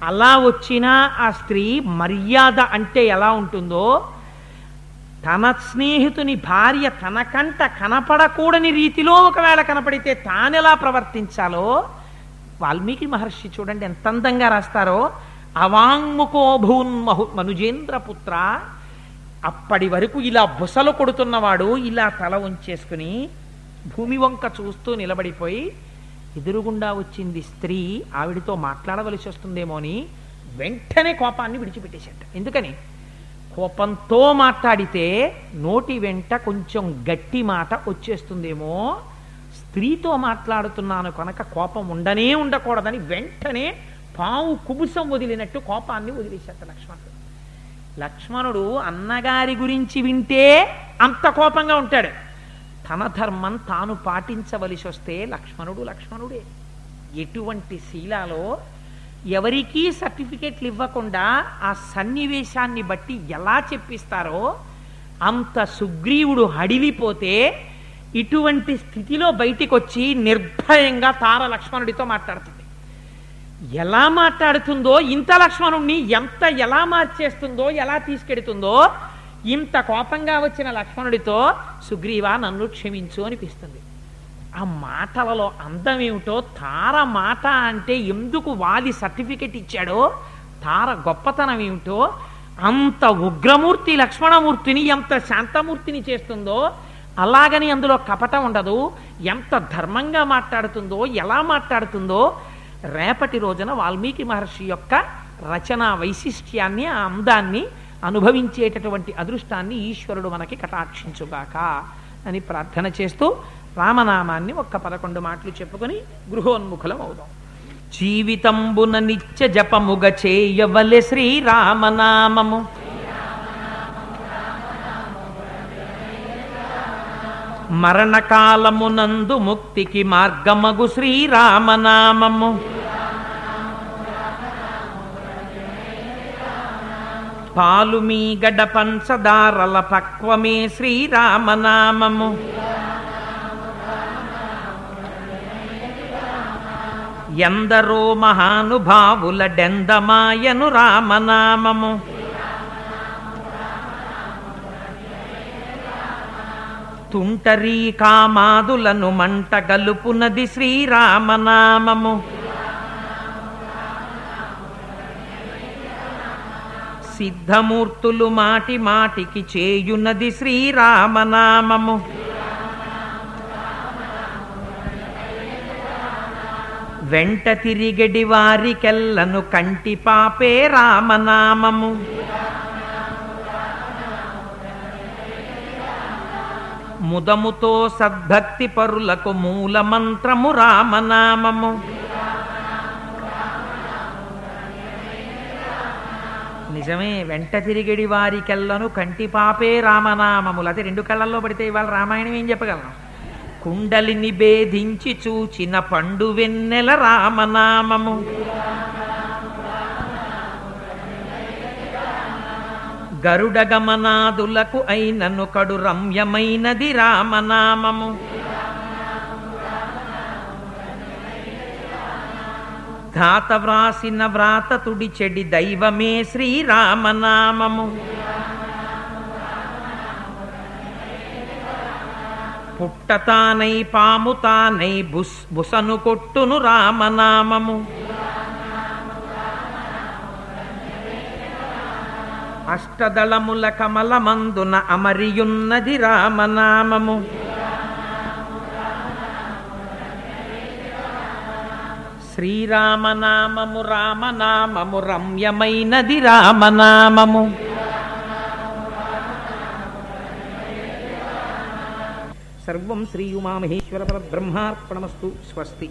అలా వచ్చిన ఆ స్త్రీ మర్యాద అంటే ఎలా ఉంటుందో తన స్నేహితుని భార్య తన కంట కనపడకూడని రీతిలో ఒకవేళ కనపడితే తానెలా ప్రవర్తించాలో? వాల్మీకి మహర్షి చూడండి ఎంత అందంగా రాస్తారో. అవాంగ్ముఖో భూన్మహు మనుజేంద్ర పుత్ర అప్పటి వరకు ఇలా బుసలు కొడుతున్నవాడు ఇలా తల ఉంచేసుకుని భూమి వంక చూస్తూ నిలబడిపోయి ఎదురుగుండా వచ్చింది స్త్రీ ఆవిడితో మాట్లాడవలసి వస్తుందేమో అని వెంటనే కోపాన్ని విడిచిపెట్టేశాడు. ఎందుకని? కోపంతో మాట్లాడితే నోటి వెంట కొంచెం గట్టి మాట వచ్చేస్తుందేమో. స్త్రీతో మాట్లాడుతున్నాను కనుక కోపం ఉండనే ఉండకూడదని వెంటనే పావు కుబుసం వదిలినట్టు కోపాన్ని వదిలేశాట లక్ష్మణుడు. లక్ష్మణుడు అన్నగారి గురించి వింటే అంత కోపంగా ఉంటాడు. తన ధర్మం తాను పాటించవలసి వస్తే లక్ష్మణుడు లక్ష్మణుడే. ఎటువంటి శీలాలో ఎవరికీ సర్టిఫికేట్లు ఇవ్వకుండా ఆ సన్నివేశాన్ని బట్టి ఎలా చెప్పిస్తారో అంత సుగ్రీవుడు హడిలిపోతే ఇటువంటి స్థితిలో బయటికి వచ్చి నిర్భయంగా తార లక్ష్మణుడితో మాట్లాడుతుంది. ఎలా మాట్లాడుతుందో ఇంత లక్ష్మణుణ్ణి ఎంత ఎలా మార్చేస్తుందో ఎలా తీసుకెడుతుందో ఇంత కోపంగా వచ్చిన లక్ష్మణుడితో సుగ్రీవా నన్ను క్షమించు అనిపిస్తుంది. ఆ మాటలలో అందం ఏమిటో తార మాట అంటే ఎందుకు వాలి సర్టిఫికెట్ ఇచ్చాడో తార గొప్పతనం ఏమిటో అంత ఉగ్రమూర్తి లక్ష్మణమూర్తిని ఎంత శాంతమూర్తిని చేస్తుందో అలాగని అందులో కపటం ఉండదు. ఎంత ధర్మంగా మాట్లాడుతుందో ఎలా మాట్లాడుతుందో రేపటి రోజున వాల్మీకి మహర్షి యొక్క రచనా వైశిష్ట్యాన్ని ఆ అందాన్ని అనుభవించేటటువంటి అదృష్టాన్ని ఈశ్వరుడు మనకి కటాక్షించుగాక అని ప్రార్థన చేస్తూ రామనామాన్ని ఒక్క పదకొండు మాటలు చెప్పుకొని గృహోన్ముఖులం అవుదాం జీవితంబున నిత్య జపముగ చేయవలె శ్రీరామనామము. మరణకాలమునందు ముక్తికి మార్గమగు శ్రీరామనామము. పాలు మీ గడ పంచదారల పక్వమే శ్రీరామనామము. ఎందరో మహానుభావుల డెందమాయను రామనామము. తుంటరీ కామాదులను మంట గలుపునది శ్రీరామనామము. సిద్ధమూర్తులు మాటి మాటికి చేయునది శ్రీరామనామము. వెంట తిరిగడి వారికెల్లను కంటి పాపే రామనామము. ముదముతో సద్భక్తి పరులకు మూల మంత్రము రామనామము. నిజమే వెంట తిరిగిడి వారికెల్లను కంటి పాపే రామనామములు. అదే రెండు కళ్ళల్లో పడితే ఇవాళ రామాయణం ఏం చెప్పగలను కుండలిని భేధించి చూచిన పండు వెన్నెల రామనామము. గరుడ గమనాదులకు అయినను కడు రమ్యమైనది రామనామము. ధాత వ్రాసిన వ్రాత తుడి చెడి దైవమే శ్రీరామనామము. పుట్టతానై పాముతానై బుస్ బుసను కొట్టును రామనామము. అష్టదళముల కమలమందున అమరియున్నది రామనామము. శ్రీరామనామము రామనామము రమ్యమైనది రామనామము. సర్వం శ్రీయుమామహేశ్వర పరబ్రహ్మార్పణమస్తు స్వస్తి.